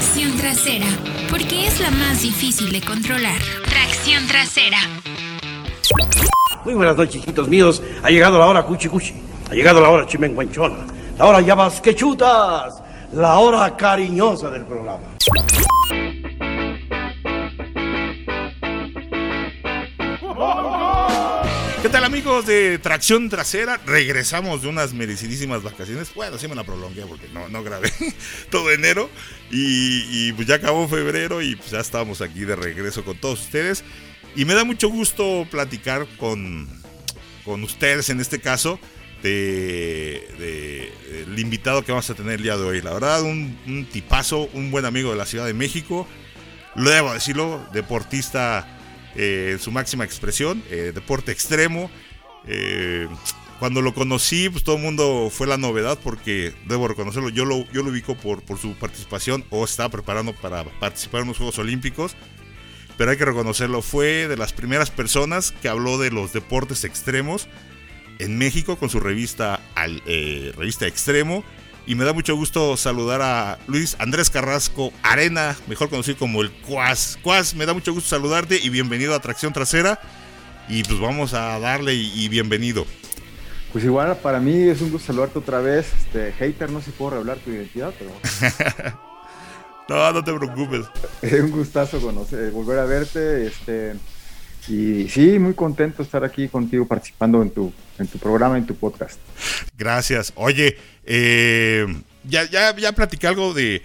Tracción trasera, porque es la más difícil de controlar. Tracción trasera. Muy buenas noches, chiquitos míos. Ha llegado la hora cuchi cuchi. Ha llegado la hora chimenguanchona. La hora llamas que chutas. La hora cariñosa del programa. Tal amigos de Tracción Trasera? Regresamos de unas merecidísimas vacaciones. Bueno, sí me la prolongué porque no, no grabé todo enero. Y, pues ya acabó febrero y pues ya estamos aquí de regreso con todos ustedes. Y me da mucho gusto platicar con, con ustedes en este caso de, el invitado que vamos a tener el día de hoy. La verdad, un, un tipazo, un buen amigo de la Ciudad de México. Lo debo decirlo, deportista eh, en su máxima expresión, eh, deporte extremo. Eh, cuando lo conocí, pues todo el mundo fue la novedad porque debo reconocerlo, yo lo, yo lo ubico por, por su participación o estaba preparando para participar en los Juegos Olímpicos, pero hay que reconocerlo, fue de las primeras personas que habló de los deportes extremos en México con su revista, revista Extremo y me da mucho gusto saludar a Luis Andrés Carrasco Arena, mejor conocido como el Cuas. Cuas, me da mucho gusto saludarte y bienvenido a Tracción Trasera. Y pues vamos a darle y, bienvenido. Pues igual para mí es un gusto saludarte otra vez. Este, hater, no sé si puedo revelar tu identidad, pero. no, no te preocupes. Es un gustazo conocer, volver a verte. Este, y sí, muy contento de estar aquí contigo participando en tu, en tu programa, en tu podcast. Gracias. Oye, eh, ya, ya, ya platicé algo de,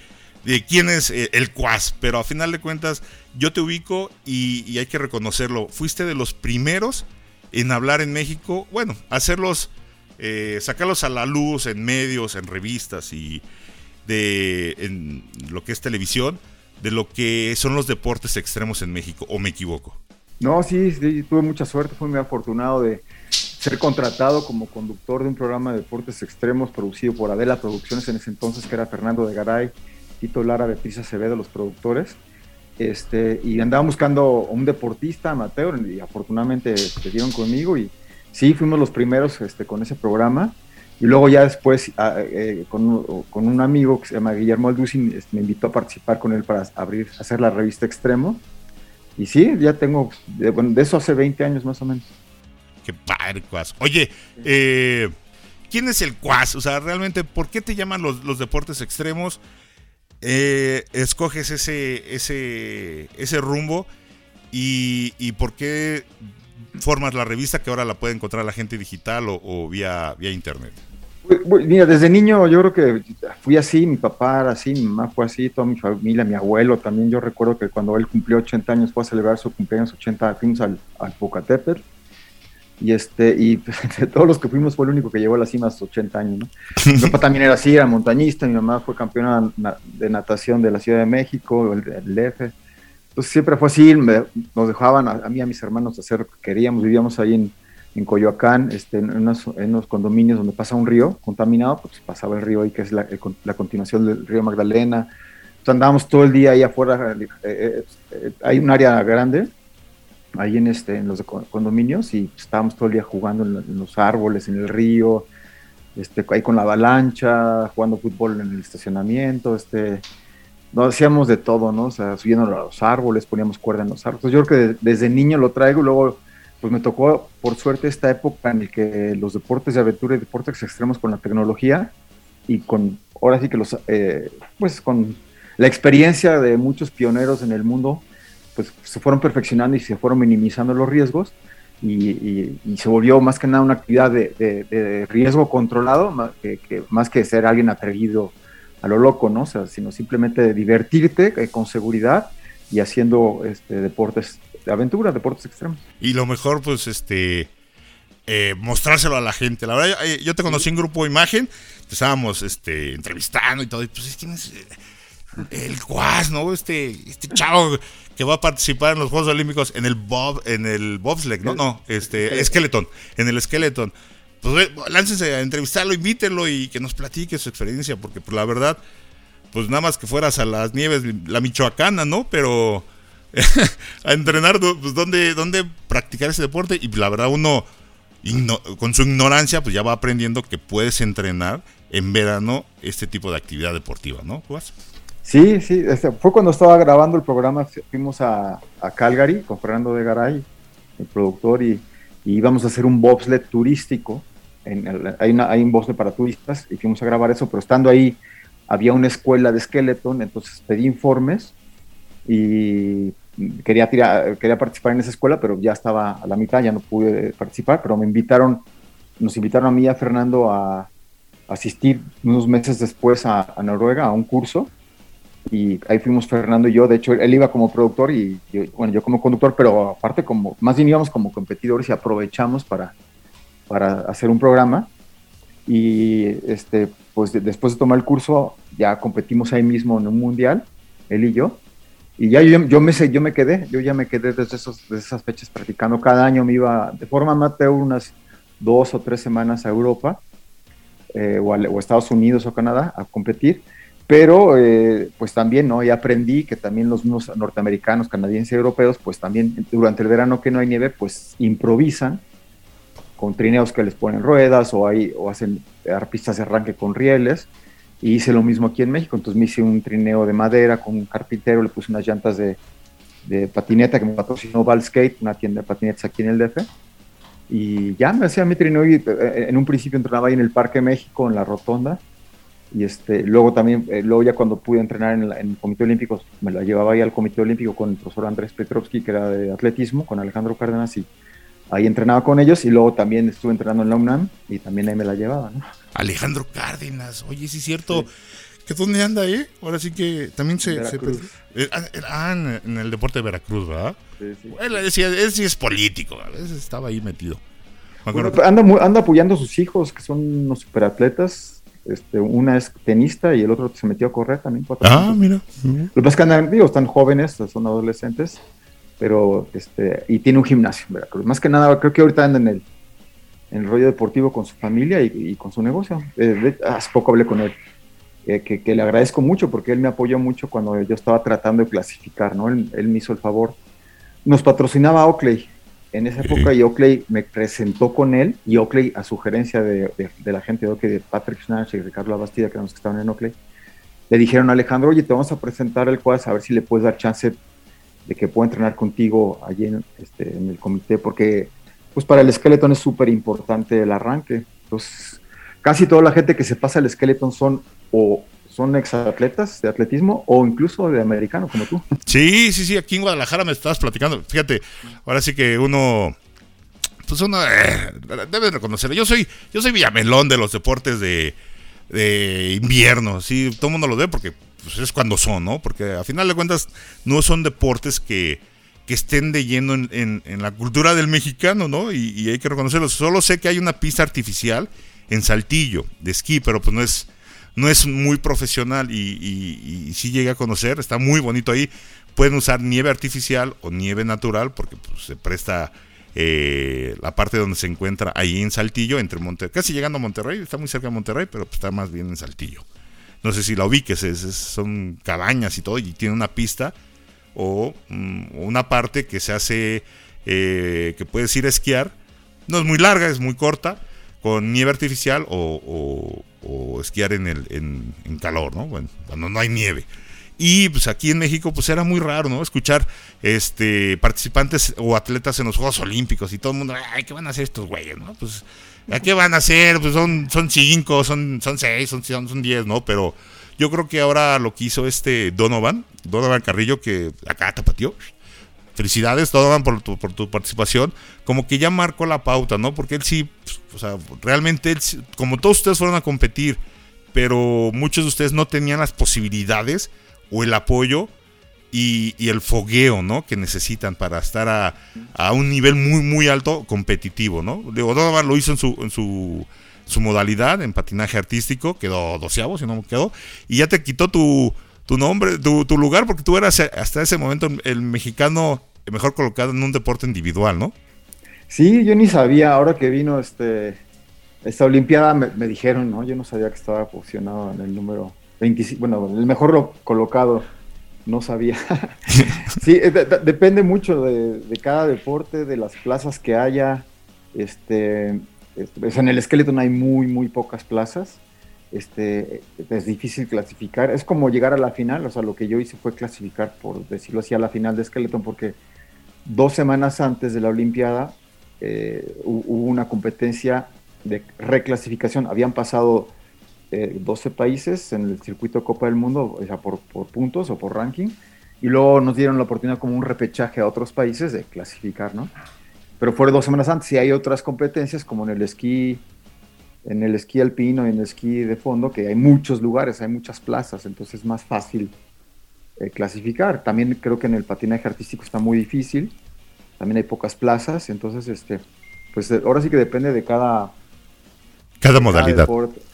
quién es eh, el Cuas, pero a final de cuentas yo te ubico y, hay que reconocerlo. Fuiste de los primeros en hablar en México, bueno, hacerlos, eh, sacarlos a la luz en medios, en revistas y de en lo que es televisión, de lo que son los deportes extremos en México, o me equivoco. No, sí, sí, tuve mucha suerte, fui muy afortunado de ser contratado como conductor de un programa de deportes extremos producido por Adela Producciones en ese entonces, que era Fernando de Garay, Tito Lara, Beatriz Acevedo, los productores. Este, y andaba buscando un deportista amateur y afortunadamente se dieron conmigo y sí, fuimos los primeros este, con ese programa. Y luego ya después, ah, eh, con, con, un amigo que se llama Guillermo Alducin, este, me invitó a participar con él para abrir, hacer la revista Extremo. Y sí, ya tengo, de, bueno, de eso hace 20 años más o menos. Qué padre, Cuas. Oye, eh, ¿quién es el Cuas? O sea, realmente, ¿por qué te llaman los, deportes extremos? Eh, escoges ese, ese, ese rumbo y, y, por qué formas la revista que ahora la puede encontrar la gente digital o, vía, vía internet. Mira, desde niño yo creo que fui así, mi papá era así, mi mamá fue así, toda mi familia, mi abuelo también. Yo recuerdo que cuando él cumplió 80 años fue a celebrar su cumpleaños 80, fuimos al, al Popocatépetl y este y de todos los que fuimos fue el único que llegó a la cima a 80 años. ¿no? Mi papá también era así, era montañista, mi mamá fue campeona de natación de la Ciudad de México, el, el. Entonces siempre fue así, nos dejaban a, mí y a mis hermanos hacer lo que queríamos, vivíamos ahí en en Coyoacán, este, en, unos, condominios donde pasa un río contaminado, pues pasaba el río ahí, que es la, continuación del río Magdalena. Entonces andábamos todo el día ahí afuera, eh, eh, eh, hay un área grande ahí en, este, en los condominios y estábamos todo el día jugando en, los árboles, en el río, este, ahí con la avalancha, jugando fútbol en el estacionamiento, este, nos hacíamos de todo, ¿no? O subiendo a los árboles, poníamos cuerda en los árboles. yo creo que desde niño lo traigo, luego pues me tocó, por suerte, esta época en la que los deportes de aventura y deportes extremos con la tecnología y con, ahora sí que los, eh, pues con la experiencia de muchos pioneros en el mundo, pues se fueron perfeccionando y se fueron minimizando los riesgos y, se volvió más que nada una actividad de, riesgo controlado, más que, más que ser alguien atrevido a lo loco, ¿no? O sea, sino simplemente divertirte eh, con seguridad y haciendo este, deportes de aventura, deportes extremos. Y lo mejor, pues, este, eh, mostrárselo a la gente. La verdad, yo, te conocí en Grupo Imagen, estábamos este, entrevistando y todo, y pues, ¿quién es? El Guas, ¿no? Este, este chavo que va a participar en los Juegos Olímpicos en el Bob, en el bobsled, ¿no? No, este, Skeleton, en el Skeleton. Pues láncense a entrevistarlo, invítenlo y que nos platique su experiencia, porque pues la verdad, pues nada más que fueras a las nieves, la Michoacana, ¿no? Pero a entrenar, pues dónde, practicar ese deporte y la verdad uno con su ignorancia pues ya va aprendiendo que puedes entrenar en verano este tipo de actividad deportiva, ¿no? Sí, sí, este, fue cuando estaba grabando el programa, fuimos a, Calgary con Fernando de Garay, el productor, y, íbamos a hacer un bobsled turístico. En hay, hay un bobsled para turistas y fuimos a grabar eso, pero estando ahí había una escuela de Skeleton, entonces pedí informes y quería, tirar, quería participar en esa escuela, pero ya estaba a la mitad, ya no pude participar, pero me invitaron, nos invitaron a mí y a Fernando a asistir unos meses después a, Noruega a un curso y ahí fuimos Fernando y yo, de hecho él iba como productor y yo, bueno, yo como conductor, pero aparte como, más bien íbamos como competidores y aprovechamos para, para hacer un programa y este, pues después de tomar el curso ya competimos ahí mismo en un mundial, él y yo, y ya yo, yo, me, yo me quedé, yo ya me quedé desde, esos, desde esas fechas practicando. Cada año me iba de forma amateur unas dos o tres semanas a Europa eh, o, a, Estados Unidos o Canadá a competir. Pero eh, pues también, ¿no? Y aprendí que también los norteamericanos, canadienses europeos, pues también durante el verano que no hay nieve, pues improvisan con trineos que les ponen ruedas o, hay, o hacen pistas de arranque con rieles y hice lo mismo aquí en México, entonces me hice un trineo de madera con un carpintero, le puse unas llantas de, de patineta que me patrocinó Valskate, una tienda de patinetas aquí en el DF. Y ya me hacía mi trineo y eh, en un principio entrenaba ahí en el Parque México, en la Rotonda. Y este, luego también, eh, luego ya cuando pude entrenar en, el Comité Olímpico, me la llevaba ahí al Comité Olímpico con el profesor Andrés Petrovsky, que era de atletismo, con Alejandro Cárdenas, y ahí entrenaba con ellos. Y luego también estuve entrenando en la UNAM y también ahí me la llevaba, ¿no? Alejandro Cárdenas. Oye, sí es cierto. ¿Que dónde anda, eh? Ahora sí que también se... Eh, ah, ah en, el deporte de Veracruz, ¿verdad? Sí, sí. Él, decía, él sí es político, a veces estaba ahí metido. anda, anda apoyando a sus hijos, que son unos superatletas. Este, una es tenista y el otro se metió a correr también. Ah, mira. Lo que pasa es que andan, digo, están jóvenes, son adolescentes, pero, este, y tiene un gimnasio en Veracruz. Más que nada, creo que ahorita andan en el en el rollo deportivo con su familia y, con su negocio. Eh, hace poco hablé con él, eh, que, le agradezco mucho porque él me apoyó mucho cuando yo estaba tratando de clasificar, ¿no? Él, me hizo el favor. Nos patrocinaba Oakley en esa época y Oakley me presentó con él y Oakley, a sugerencia de, la gente de Oakley, de Patrick Snatch y Ricardo Bastida, que eran los que estaban en Oakley, le dijeron a Alejandro, oye, te vamos a presentar el cuadro, a ver si le puedes dar chance de que pueda entrenar contigo allí en, este, en el comité, porque pues para el Skeleton es súper importante el arranque. Entonces, casi toda la gente que se pasa al Skeleton son o son exatletas de atletismo o incluso de americano como tú. Sí, sí, sí, aquí en Guadalajara me estabas platicando. Fíjate, ahora sí que uno pues uno eh, debe reconocerlo. Yo soy yo soy villamelón de los deportes de, de invierno, sí, todo el mundo lo ve porque pues, es cuando son, ¿no? Porque a final de cuentas no son deportes que que estén de lleno en, la cultura del mexicano, ¿no? Y, hay que reconocerlo. Solo sé que hay una pista artificial en Saltillo de esquí, pero pues no es, no es muy profesional y, sí llegué a conocer, está muy bonito ahí. Pueden usar nieve artificial o nieve natural porque pues, se presta eh, la parte donde se encuentra ahí en Saltillo, entre Monterrey, casi llegando a Monterrey, está muy cerca de Monterrey, pero pues, está más bien en Saltillo. No sé si la ubiques, son cabañas y todo, y tiene una pista o mm, una parte que se hace, eh, que puedes ir a esquiar. No es muy larga, es muy corta, con nieve artificial o, esquiar en, el, en, calor, ¿no? Bueno, cuando no hay nieve. Y pues aquí en México pues era muy raro, ¿no? Escuchar este participantes o atletas en los Juegos Olímpicos y todo el mundo, ay, ¿qué van a hacer estos güeyes, no? Pues, ¿a qué van a hacer? Pues son, son cinco, son, son seis, son, son diez, ¿no? Pero yo creo que ahora lo que hizo este Donovan, Donovan Carrillo, que acá tapateó. Felicidades, Donovan, por tu, participación. Como que ya marcó la pauta, ¿no? Porque él sí, o sea, realmente, él, como todos ustedes fueron a competir, pero muchos de ustedes no tenían las posibilidades o el apoyo y, el fogueo, ¿no? Que necesitan para estar a, un nivel muy, muy alto competitivo, ¿no? Donovan lo hizo en su, en su su modalidad en patinaje artístico, quedó doceavo, si no me quedó, y ya te quitó tu, tu nombre, tu, tu, lugar, porque tú eras hasta ese momento el mexicano mejor colocado en un deporte individual, ¿no? Sí, yo ni sabía, ahora que vino este esta Olimpiada me, dijeron, ¿no? Yo no sabía que estaba posicionado en el número 25, bueno, el mejor colocado, no sabía. sí, eh, depende mucho de, de, cada deporte, de las plazas que haya, este, este, en el Skeleton hay muy, muy pocas plazas. este, es difícil clasificar. Es como llegar a la final, o sea, lo que yo hice fue clasificar, por decirlo así, a la final de Skeleton, porque dos semanas antes de la Olimpiada eh, hubo una competencia de reclasificación. Habían pasado 12 eh, países en el circuito Copa del Mundo, o sea, por, por, puntos o por ranking, y luego nos dieron la oportunidad como un repechaje a otros países de clasificar, ¿no? Pero fue dos semanas antes y hay otras competencias como en el esquí, en el esquí alpino y en el esquí de fondo, que hay muchos lugares, hay muchas plazas, entonces es más fácil eh, clasificar. También creo que en el patinaje artístico está muy difícil, también hay pocas plazas, entonces este, pues ahora sí que depende de cada cada modalidad.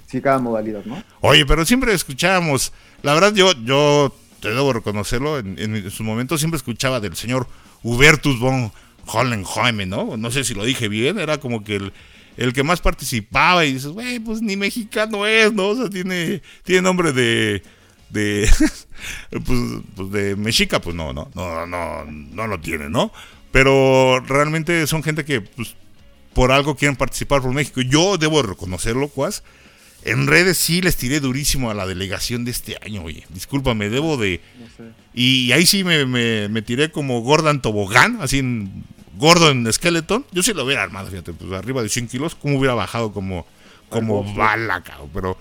Sí, cada modalidad, ¿no? Oye, pero siempre escuchábamos, la verdad yo, yo te debo reconocerlo, en, su momento siempre escuchaba del señor Hubertus von Hollenheim, ¿no? No sé si lo dije bien, era como que el, el que más participaba y dices, güey, pues ni mexicano es, ¿no? O sea, tiene, tiene nombre de, de, pues, pues, de mexica, pues no, no, no, no, no lo tiene, ¿no? Pero realmente son gente que, pues, por algo quieren participar por México. Yo debo reconocerlo, Cuas. En redes sí les tiré durísimo a la delegación de este año, oye. Discúlpame, debo de. Y ahí sí me, me, tiré como Gordon Tobogán, así en gordo en Skeleton. Yo sí lo hubiera armado, fíjate, pues arriba de 100 kilos, ¿cómo hubiera bajado como, como bala, cabrón? Pero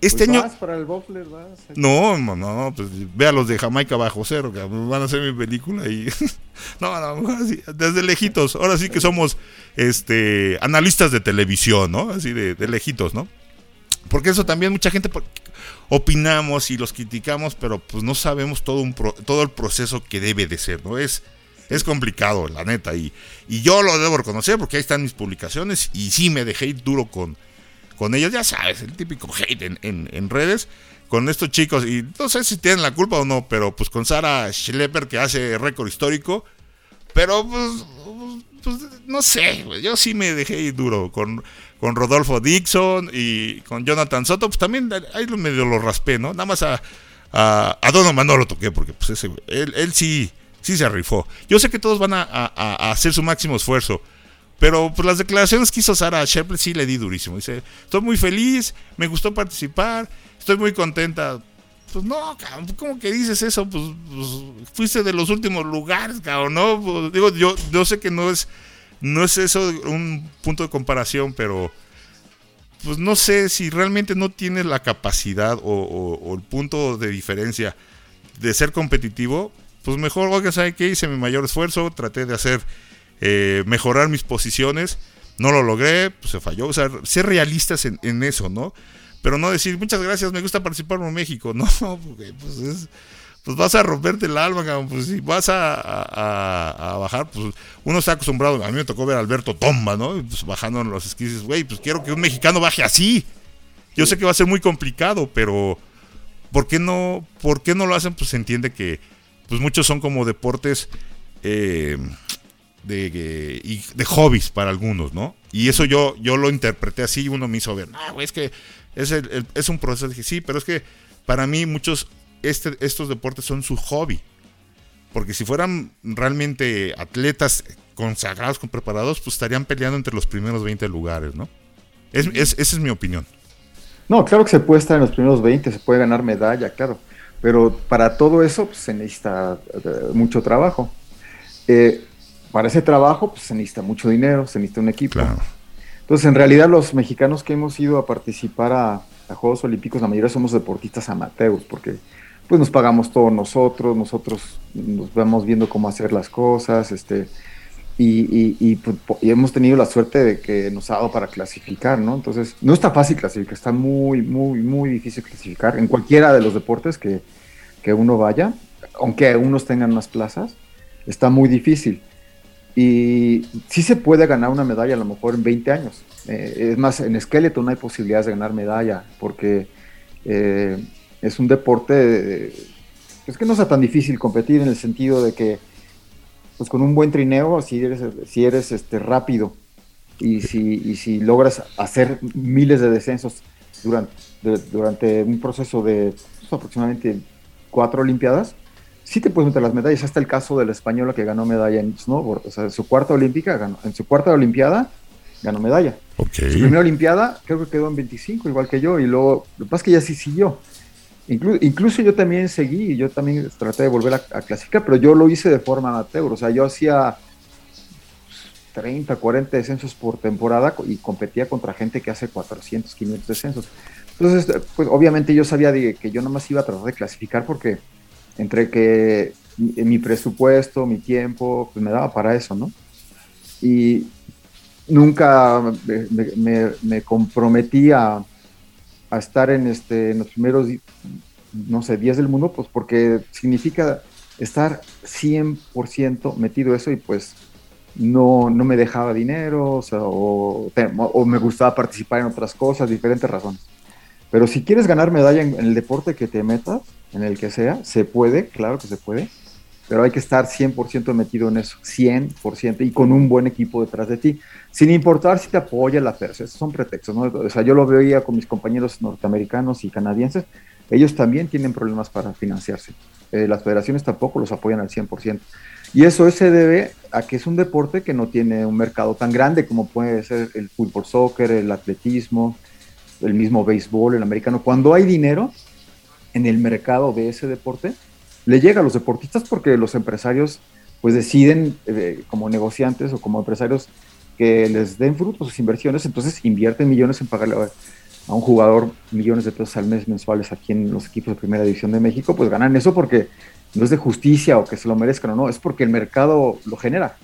este pues año. Para el vas. No, no, no, pues ve a los de Jamaica bajo cero, que van a hacer mi película y. no, no, así, desde lejitos. Ahora sí que somos este analistas de televisión, ¿no? Así de, de lejitos, ¿no? Porque eso también mucha gente opinamos y los criticamos, pero pues no sabemos todo, un todo el proceso que debe de ser, ¿no? Es, es complicado, la neta, y, y yo lo debo reconocer porque ahí están mis publicaciones y sí me dejé ir duro con, con ellos, ya sabes, el típico hate en, en, redes con estos chicos, y no sé si tienen la culpa o no, pero pues con Sara Schlepper que hace récord histórico, pero pues, pues no sé, yo sí me dejé ir duro con con Rodolfo Dixon y con Jonathan Soto, pues también ahí medio lo raspé, ¿no? Nada más a, a, a Donovan no lo toqué porque pues ese, él, sí, sí se rifó. Yo sé que todos van a, hacer su máximo esfuerzo, pero pues las declaraciones que hizo Sara Shepley sí le di durísimo. Dice, estoy muy feliz, me gustó participar, estoy muy contenta. Pues no, ¿cómo que dices eso? Pues, pues fuiste de los últimos lugares, cabrón, ¿no? Pues, digo, yo, yo sé que no es no es eso un punto de comparación, pero pues no sé si realmente no tienes la capacidad o, el punto de diferencia de ser competitivo, pues mejor, oiga, ¿sabe qué? Hice mi mayor esfuerzo, traté de hacer, eh, mejorar mis posiciones, no lo logré, pues se falló, o sea, ser realistas en, en eso, ¿no? Pero no decir, muchas gracias, me gusta participar en México, no, porque pues es pues vas a romperte el alma, cabrón. Pues si vas a, bajar, pues uno está acostumbrado. A mí me tocó ver a Alberto Tomba, ¿no? Pues bajando en los esquís, güey, pues quiero que un mexicano baje así. Yo sé que va a ser muy complicado, pero ¿por qué no, por qué no lo hacen? Pues se entiende que pues muchos son como deportes eh, de, de hobbies para algunos, ¿no? Y eso yo, yo lo interpreté así y uno me hizo ver, ah, güey, es que es, es un proceso. Sí, pero es que para mí muchos este, estos deportes son su hobby. Porque si fueran realmente atletas consagrados, con preparados, pues estarían peleando entre los primeros 20 lugares, ¿no? Es, esa es mi opinión. No, claro que se puede estar en los primeros 20, se puede ganar medalla, claro. Pero para todo eso pues, se necesita eh, mucho trabajo. Eh, para ese trabajo pues, se necesita mucho dinero, se necesita un equipo. Entonces, en realidad, los mexicanos que hemos ido a participar a, a Juegos Olímpicos, la mayoría somos deportistas amateurs, porque pues nos pagamos todos nosotros, nosotros nos vamos viendo cómo hacer las cosas, este, y, pues, y, hemos tenido la suerte de que nos ha dado para clasificar, ¿no? Entonces, no está fácil clasificar, está muy, muy, muy difícil clasificar en cualquiera de los deportes que, uno vaya, aunque unos tengan unas plazas, está muy difícil. Y sí se puede ganar una medalla a lo mejor en 20 años. Eh, es más, en esqueleto no hay posibilidades de ganar medalla, porque eh, es un deporte es que no sea tan difícil competir en el sentido de que pues con un buen trineo si eres si eres este rápido y si si logras hacer miles de descensos durante durante un proceso de pues, aproximadamente cuatro olimpiadas sí te puedes meter las medallas hasta el caso de la española que ganó medalla en snowboard o sea en su cuarta olímpica ganó en su cuarta olimpiada ganó medalla. Okay. Su primera Olimpiada creo que quedó en 25, igual que yo, y luego, lo que pasa es que ella sí siguió. Incluso yo también seguí, yo también traté de volver a, clasificar, pero yo lo hice de forma amateur, o sea, yo hacía 30, 40 descensos por temporada y competía contra gente que hace 400, 500 descensos. Entonces, pues obviamente yo sabía que yo nomás iba a tratar de clasificar porque entre que mi, presupuesto, mi tiempo, pues me daba para eso, ¿no? Y nunca me, me, comprometí a, estar en, este, en los primeros, no sé, días del mundo, pues porque significa estar 100% metido eso y pues no, no me dejaba dinero o, o, me gustaba participar en otras cosas, diferentes razones. Pero si quieres ganar medalla en, el deporte que te metas, en el que sea, se puede, claro que se puede, pero hay que estar 100% metido en eso, 100% y con un buen equipo detrás de ti, sin importar si te apoya la persona, esos son pretextos, ¿no? O sea, yo lo veía con mis compañeros norteamericanos y canadienses, ellos también tienen problemas para financiarse, eh, las federaciones tampoco los apoyan al 100%. Y eso se debe a que es un deporte que no tiene un mercado tan grande como puede ser el fútbol soccer, el atletismo, el mismo béisbol, el americano. Cuando hay dinero en el mercado de ese deporte, le llega a los deportistas porque los empresarios pues deciden eh, como negociantes o como empresarios que les den frutos sus inversiones, entonces invierten millones en pagarle a un jugador millones de pesos al mes mensuales aquí en los equipos de primera división de México, pues ganan eso porque no es de justicia o que se lo merezcan o no, es porque el mercado lo genera.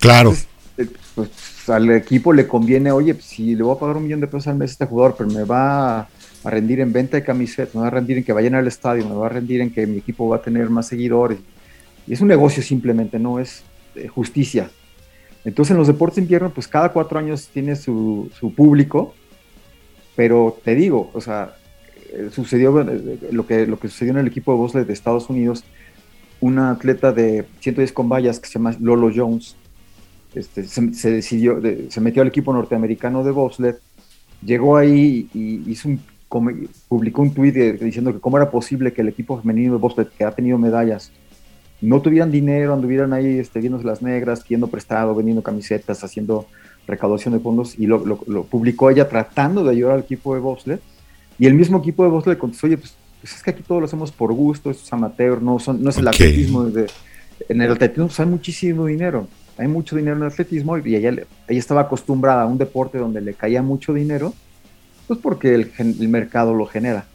Claro. Eh, pues al equipo le conviene, oye, pues, si le voy a pagar un millón de pesos al mes a este jugador, pero me va a, rendir en venta de camisetas, me va a rendir en que vayan al estadio, me va a rendir en que mi equipo va a tener más seguidores. Y es un negocio simplemente, no es eh, justicia. Entonces en los deportes de invierno, pues cada cuatro años tiene su, público, pero te digo, o sea, eh, sucedió lo que, lo que sucedió en el equipo de bobsled de Estados Unidos, una atleta de 110 con vallas que se llama Lolo Jones, este, se, decidió, se metió al equipo norteamericano de bobsled, llegó ahí y hizo un, publicó un tuit diciendo que cómo era posible que el equipo femenino de bobsled, que ha tenido medallas, no tuvieran dinero, anduvieran ahí este, viéndose las negras, pidiendo prestado, vendiendo camisetas, haciendo recaudación de fondos, y lo, publicó ella tratando de ayudar al equipo de bobsled, y el mismo equipo de bobsled contestó, oye, pues, pues, es que aquí todo lo hacemos por gusto, esto es amateur, no, son, no es el atletismo, en el atletismo pues, hay muchísimo dinero, hay mucho dinero en el atletismo y ella, ella estaba acostumbrada a un deporte donde le caía mucho dinero, pues porque el, mercado lo genera.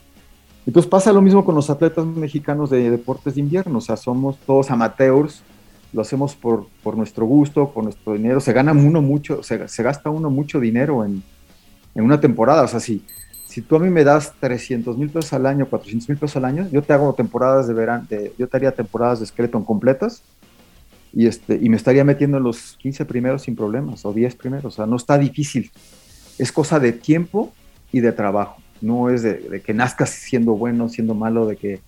Entonces pasa lo mismo con los atletas mexicanos de deportes de invierno, o sea, somos todos amateurs, lo hacemos por, por nuestro gusto, por nuestro dinero, se gana uno mucho, se, se gasta uno mucho dinero en, en, una temporada, o sea, si, si tú a mí me das 300 mil pesos al año, 400 mil pesos al año, yo te hago temporadas de verano, yo te haría temporadas de skeleton completas, y, este, y me estaría metiendo en los 15 primeros sin problemas o 10 primeros. O sea, no está difícil. Es cosa de tiempo y de trabajo. No es de, que nazcas siendo bueno, siendo malo, de que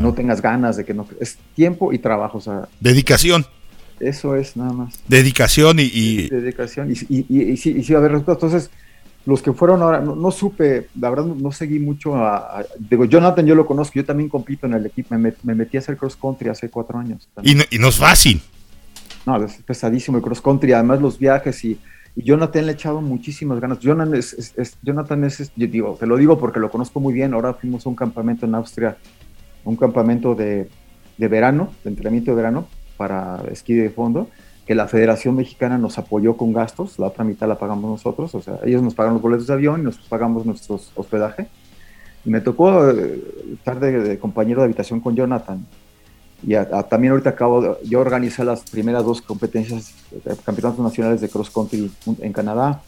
no tengas ganas, de que no. Es tiempo y trabajo. O sea, Dedicación. Eso es nada más. Dedicación y. Dedicación. Y, y, y, sí, y sí, a ver, entonces los que fueron ahora, no, supe, la verdad no, seguí mucho a, Digo, Jonathan yo lo conozco, yo también compito en el equipo, me, metí a hacer cross country hace cuatro años. Y no, y no, es fácil. No, es pesadísimo el cross country, además los viajes y, Jonathan le ha echado muchísimas ganas. Jonathan es, Jonathan es, yo digo, te lo digo porque lo conozco muy bien, ahora fuimos a un campamento en Austria, un campamento de, verano, de entrenamiento de verano para esquí de fondo, que la Federación Mexicana nos apoyó con gastos, la otra mitad la pagamos nosotros, o sea, ellos nos pagan los boletos de avión y nosotros pagamos nuestro hospedaje. Y me tocó eh, estar de compañero de habitación con Jonathan y también ahorita acabo, de, yo organizé las primeras dos competencias, eh, campeonatos nacionales de cross country en Canadá.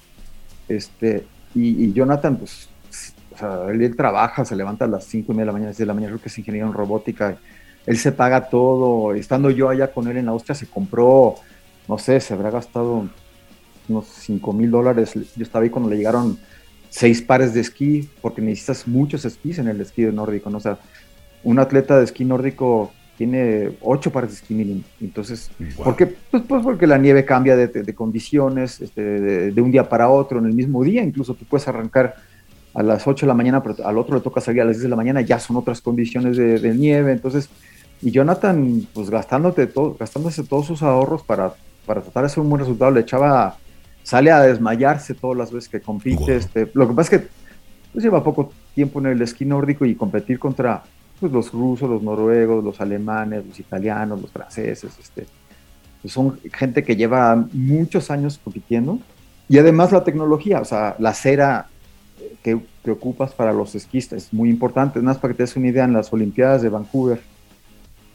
Este, y, Jonathan, pues, o sea, él, trabaja, se levanta a las 5 y media de la mañana, 6 de la mañana, creo que es ingeniero en robótica. Él se paga todo. Estando yo allá con él en Austria, se compró, no sé, se habrá gastado unos 5 mil dólares. Yo estaba ahí cuando le llegaron seis pares de esquí, porque necesitas muchos esquís en el esquí nórdico. ¿no? O sea, un atleta de esquí nórdico tiene ocho pares de esquí mínimo. Entonces, ¿por qué? Pues, pues, porque la nieve cambia de, condiciones este, de, un día para otro, en el mismo día, incluso tú puedes arrancar a las 8 de la mañana, pero al otro le toca salir a las 10 de la mañana, ya son otras condiciones de, nieve, entonces, y Jonathan, pues gastándote todo, gastándose todos sus ahorros para, para tratar de hacer un buen resultado, le echaba sale a desmayarse todas las veces que compite. Este, lo que pasa es que pues, lleva poco tiempo en el esquí nórdico y competir contra pues, los rusos, los noruegos, los alemanes, los italianos, los franceses, este, pues, son gente que lleva muchos años compitiendo. Y además la tecnología, o sea, la cera que, que ocupas para los esquistas es muy importante. Nada más para que te des una idea, en las Olimpiadas de Vancouver,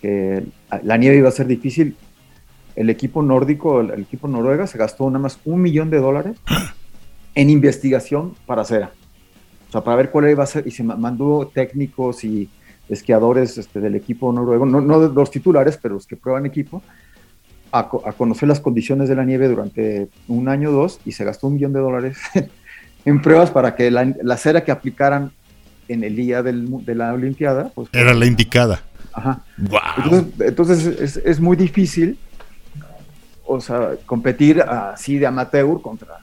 que la nieve iba a ser difícil, el equipo nórdico, el, equipo noruega, se gastó nada más un millón de dólares en investigación para cera. O sea, para ver cuál iba a ser, y se mandó técnicos y esquiadores este, del equipo noruego, no, no los titulares, pero los que prueban equipo, a, conocer las condiciones de la nieve durante un año o dos, y se gastó un millón de dólares en pruebas para que la, cera que aplicaran en el día de la Olimpiada. Pues, Era la indicada. Ajá. Entonces, es, es, muy difícil o sea, competir así de amateur contra,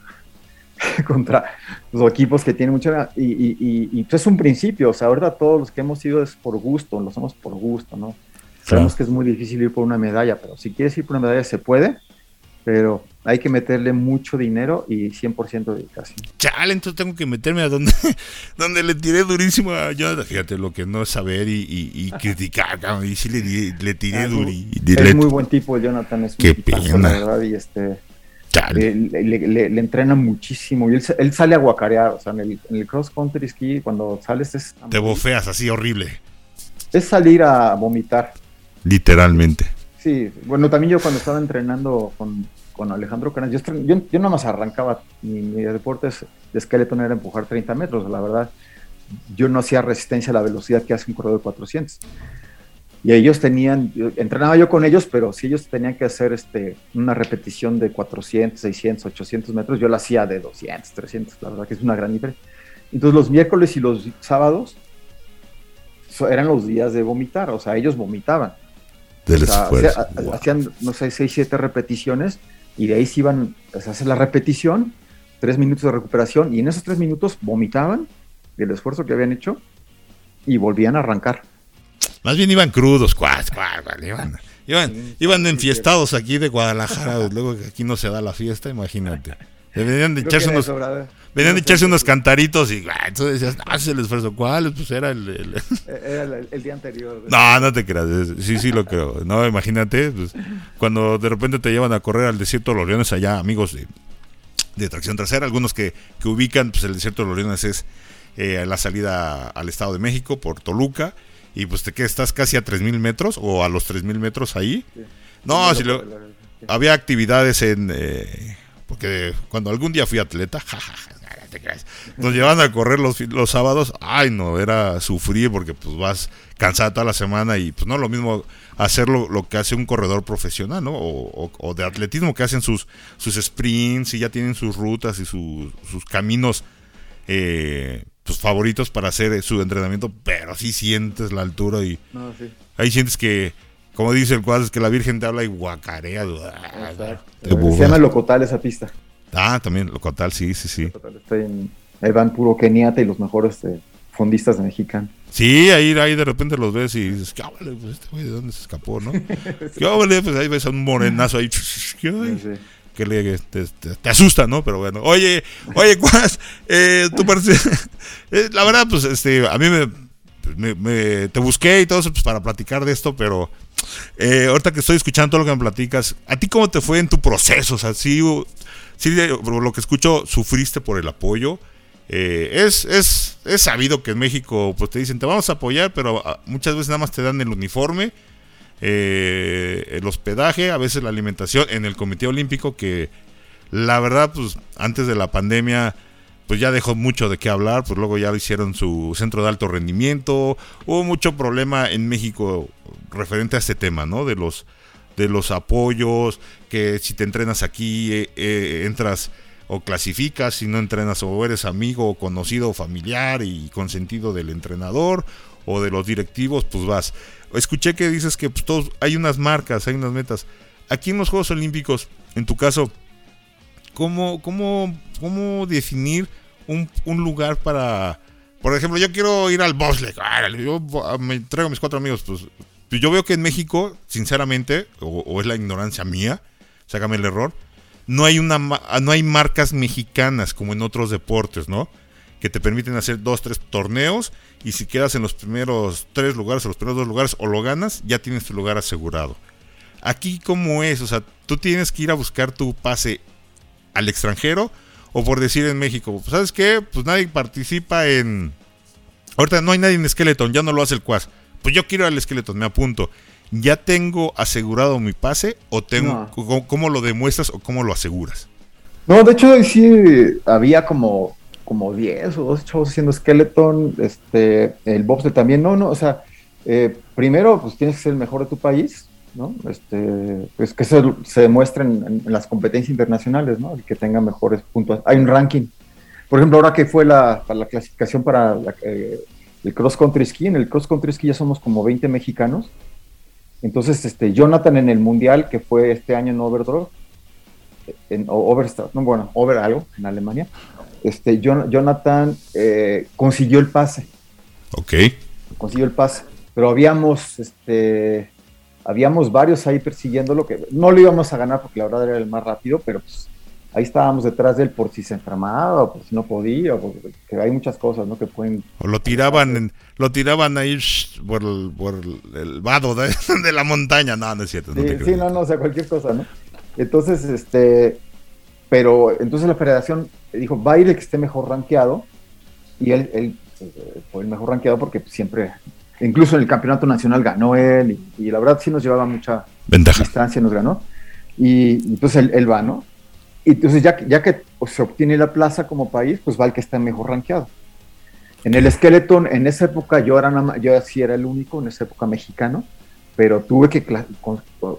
contra los equipos que tienen mucha... Y, y, y, pues es un principio, o sea, ahorita todos los que hemos ido es por gusto, lo hacemos por gusto, ¿no? Sabemos que es muy difícil ir por una medalla, pero si quieres ir por una medalla se puede, pero hay que meterle mucho dinero y 100% dedicación. Chale, entonces tengo que meterme a donde, donde le tiré durísimo a Jonathan. Fíjate lo que no es saber y, y, criticar, y sí le, le tiré durísimo. Es muy buen tipo, Jonathan. Es Qué pena. la verdad, y este. Le, le, le, entrena muchísimo y él, él, sale a guacarear, o sea, en el, en el cross country ski, cuando sales es... Te bofeas así horrible. Es salir a vomitar. Literalmente. Sí, bueno, también yo cuando estaba entrenando con, con Alejandro Canas, yo, yo, yo nada más arrancaba, mi, mi deporte de esqueleto era empujar 30 metros, la verdad. Yo no hacía resistencia a la velocidad que hace un corredor de 400. Y ellos tenían, entrenaba yo con ellos, pero si ellos tenían que hacer este, una repetición de 400, 600, 800 metros, yo la hacía de 200, 300, la verdad que es una gran diferencia. Entonces los miércoles y los sábados eran los días de vomitar, o sea, ellos vomitaban. Hacían, no sé, 6, 7 repeticiones y de ahí se iban a hacer la repetición, tres minutos de recuperación, y en esos tres minutos vomitaban del esfuerzo que habían hecho y volvían a arrancar. Más bien iban crudos, cuás, cuás, iban, iban, iban enfiestados aquí de Guadalajara, luego que aquí no se da la fiesta, imagínate. Venían de echarse unos, venían de echarse unos cantaritos y ah, entonces decías, no, es el esfuerzo. ¿Cuál? Pues era el... Era el, día anterior. No, no te creas. Sí, sí lo creo. No, imagínate, pues, cuando de repente te llevan a correr al desierto de los leones allá, amigos de, de tracción trasera, algunos que, que ubican, pues el desierto de los leones es eh, la salida al Estado de México por Toluca y pues te quedas, estás casi a 3.000 metros o a los 3.000 metros ahí. No, si lo, había actividades en... Eh, porque cuando algún día fui atleta, nos llevaban a correr los, los sábados, ay no, era sufrir porque pues vas cansada toda la semana y pues no lo mismo hacerlo lo que hace un corredor profesional, ¿no? O, de atletismo que hacen sus, sus sprints y ya tienen sus rutas y sus caminos eh, pues, favoritos para hacer su entrenamiento, pero sí sientes la altura y ahí sientes que como dice el cuadro, es que la Virgen te habla y guacarea. Se llama Locotal esa pista. Ah, también Locotal, sí, sí, sí. ahí van puro Keniata y los mejores eh, fondistas de Mexicano. Sí, ahí, ahí de repente los ves y dices, ¿qué pues este güey de dónde se escapó, no? ¿Qué Pues ahí ves a un morenazo ahí. Que le, te, te, asusta, ¿no? Pero bueno, oye, oye, Cuas, eh, tú pareces, eh, la verdad, pues, este, a mí me, me, te busqué y todo eso pues, para platicar de esto, pero eh, ahorita que estoy escuchando todo lo que me platicas, ¿a ti cómo te fue en tu proceso? O sea, sí, por lo que escucho, sufriste por el apoyo. Eh, es, es, es, sabido que en México pues te dicen te vamos a apoyar, pero ah, muchas veces nada más te dan el uniforme, eh, el hospedaje, a veces la alimentación en el Comité Olímpico que la verdad pues antes de la pandemia pues ya dejó mucho de qué hablar, pues luego ya hicieron su centro de alto rendimiento, hubo mucho problema en México referente a este tema, ¿no? De los, de los apoyos, que si te entrenas aquí eh, eh, entras o clasificas, si no entrenas o eres amigo conocido familiar y consentido del entrenador o de los directivos, pues vas. Escuché que dices que pues, todos, hay unas marcas, hay unas metas. Aquí en los Juegos Olímpicos, en tu caso, ¿cómo, cómo, cómo definir un, un lugar para... Por ejemplo, yo quiero ir al bobsled. Yo me traigo a mis cuatro amigos. Pues, pues yo veo que en México, sinceramente, o, es la ignorancia mía, sácame el error, no hay, una, no hay marcas mexicanas como en otros deportes, ¿no? Que te permiten hacer dos, tres torneos y si quedas en los primeros tres lugares o los primeros dos lugares o lo ganas, ya tienes tu lugar asegurado. Aquí, ¿cómo es? O sea, tú tienes que ir a buscar tu pase al extranjero o por decir en México, ¿sabes qué? Pues nadie participa en... Ahorita no hay nadie en Skeleton, ya no lo hace el Quas. Pues yo quiero ir al Skeleton, me apunto. ¿Ya tengo asegurado mi pase o tengo cómo, lo demuestras o cómo lo aseguras? No, de hecho sí había como como 10 o 12 chavos haciendo Skeleton, este, el bobsled también, no, no, o sea, eh, primero pues tienes que ser el mejor de tu país, ¿no? Este, pues que se, se demuestre en, las competencias internacionales, ¿no? Que tenga mejores puntos. Hay un ranking. Por ejemplo, ahora que fue la, la clasificación para eh, el cross country ski, en el cross country ski ya somos como 20 mexicanos. Entonces, este, Jonathan en el mundial, que fue este año en Overdrive, en no, bueno, Over algo, en Alemania, este, Jonathan eh, consiguió el pase. Ok. Consiguió el pase, pero habíamos, este, habíamos varios ahí persiguiéndolo, que no lo íbamos a ganar porque la verdad era el más rápido, pero pues ahí estábamos detrás de él por si se enfermaba o por si no podía, o que hay muchas cosas, ¿no? Que pueden... O lo tiraban, lo tiraban ahí por el, por el vado de, la montaña, no, no es cierto. Sí, no, sí, no, no, o sea, cualquier cosa, ¿no? Entonces, este, pero entonces la federación dijo, va a ir el que esté mejor rankeado, y él, él eh, fue el mejor rankeado porque siempre incluso en el campeonato nacional ganó él y, la verdad sí nos llevaba mucha Ventaja. distancia, nos ganó. Y, entonces él, va, ¿no? Y entonces ya, ya que se obtiene la plaza como país, pues va el que está mejor rankeado. En el Skeleton, en esa época yo, era yo sí era el único, en esa época mexicano, pero tuve que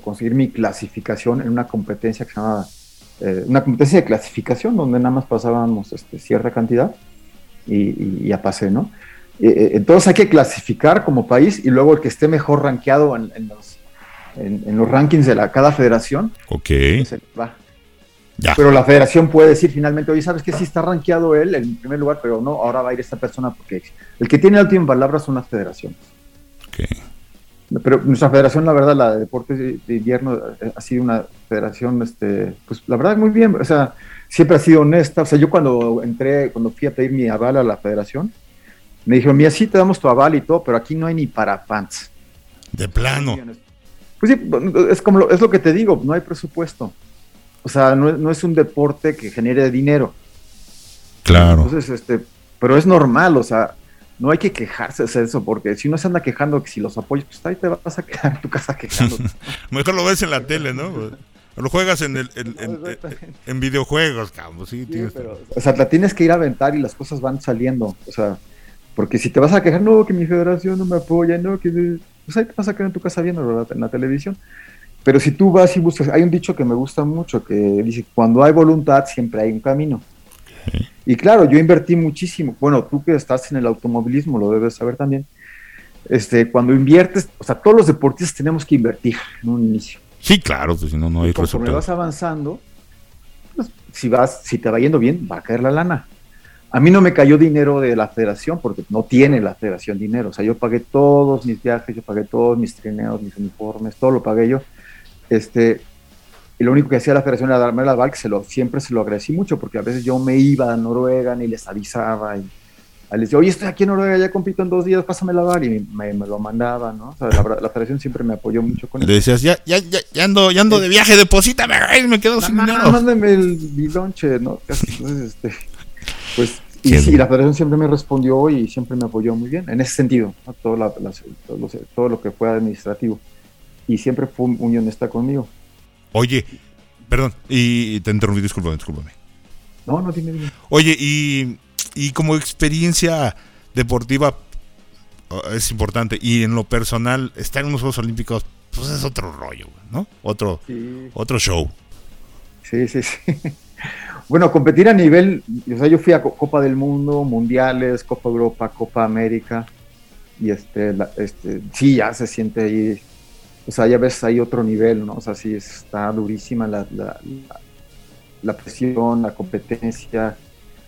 conseguir mi clasificación en una competencia que se llamaba, eh, una competencia de clasificación donde nada más pasábamos este, cierta cantidad y, y ya pasé, ¿no? Eh, eh, entonces hay que clasificar como país y luego el que esté mejor rankeado en, los, en, los, rankings de la, cada federación. Ok. va. Ya. Pero la federación puede decir finalmente, oye, ¿sabes que Sí está rankeado él en primer lugar, pero no, ahora va a ir esta persona porque el que tiene la última palabra son las federaciones. Ok. Pero nuestra federación, la verdad, la de deportes de, invierno eh, ha sido una federación, este, pues la verdad, muy bien. O sea, siempre ha sido honesta. O sea, yo cuando entré, cuando fui a pedir mi aval a la federación, me dijo, mira, sí te damos tu aval y todo, pero aquí no hay ni para fans. De plano. Pues sí, es como lo, es lo que te digo, no hay presupuesto. O sea, no, es un deporte que genere dinero. Claro. Entonces, este, pero es normal, o sea, no hay que quejarse de eso, porque si no se anda quejando que si los apoyas, pues ahí te vas a quedar en tu casa quejando. Mejor lo ves en la tele, ¿no? Lo juegas en, el, en, videojuegos, cabrón. Sí, o sea, la tienes que ir a aventar y las cosas van saliendo. O sea, porque si te vas a quejar, no, que mi federación no me apoya, no, que... Pues ahí te vas a quedar en tu casa viendo en la televisión. Pero si tú vas y buscas, hay un dicho que me gusta mucho que dice, cuando hay voluntad siempre hay un camino. Y claro, yo invertí muchísimo. Bueno, tú que estás en el automovilismo lo debes saber también. Este, cuando inviertes, o sea, todos los deportistas tenemos que invertir en un inicio. Sí, claro, pues si no, no hay resultado. vas avanzando, pues, si vas, si te va yendo bien, va a caer la lana. A mí no me cayó dinero de la federación porque no tiene la federación dinero. O sea, yo pagué todos mis viajes, yo pagué todos mis trineos, mis uniformes, todo lo pagué yo. Este, y lo único que hacía la federación era darme la aval, que se lo, siempre se lo agradecí mucho porque a veces yo me iba a Noruega ni les avisaba y les decía, oye, estoy aquí en Noruega, ya compito en dos días, pásame la aval y me, lo mandaba, ¿no? O sea, la, federación siempre me apoyó mucho con eso. Le decías, ya, ya, ya, ando, ya ando de viaje, deposítame, me quedo sin dinero. Mándame el bilonche, ¿no? Entonces, este, pues, y sí, la federación siempre me respondió y siempre me apoyó muy bien, en ese sentido, todo, todo, lo, que fue administrativo. Y siempre fue muy honesta conmigo. Oye, perdón, y te interrumpí, discúlpame, discúlpame. No, no tiene bien. Oye, y, y como experiencia deportiva oh, es importante, y en lo personal, estar en los Juegos Olímpicos, pues es otro rollo, ¿no? Otro, otro show. Sí, sí, sí. Bueno, competir a nivel, o sea, yo fui a Copa del Mundo, Mundiales, Copa Europa, Copa América, y este, este, sí, ya se siente ahí, o sea, ya ves ahí otro nivel, ¿no? O sea, sí está durísima la, la, presión, la competencia,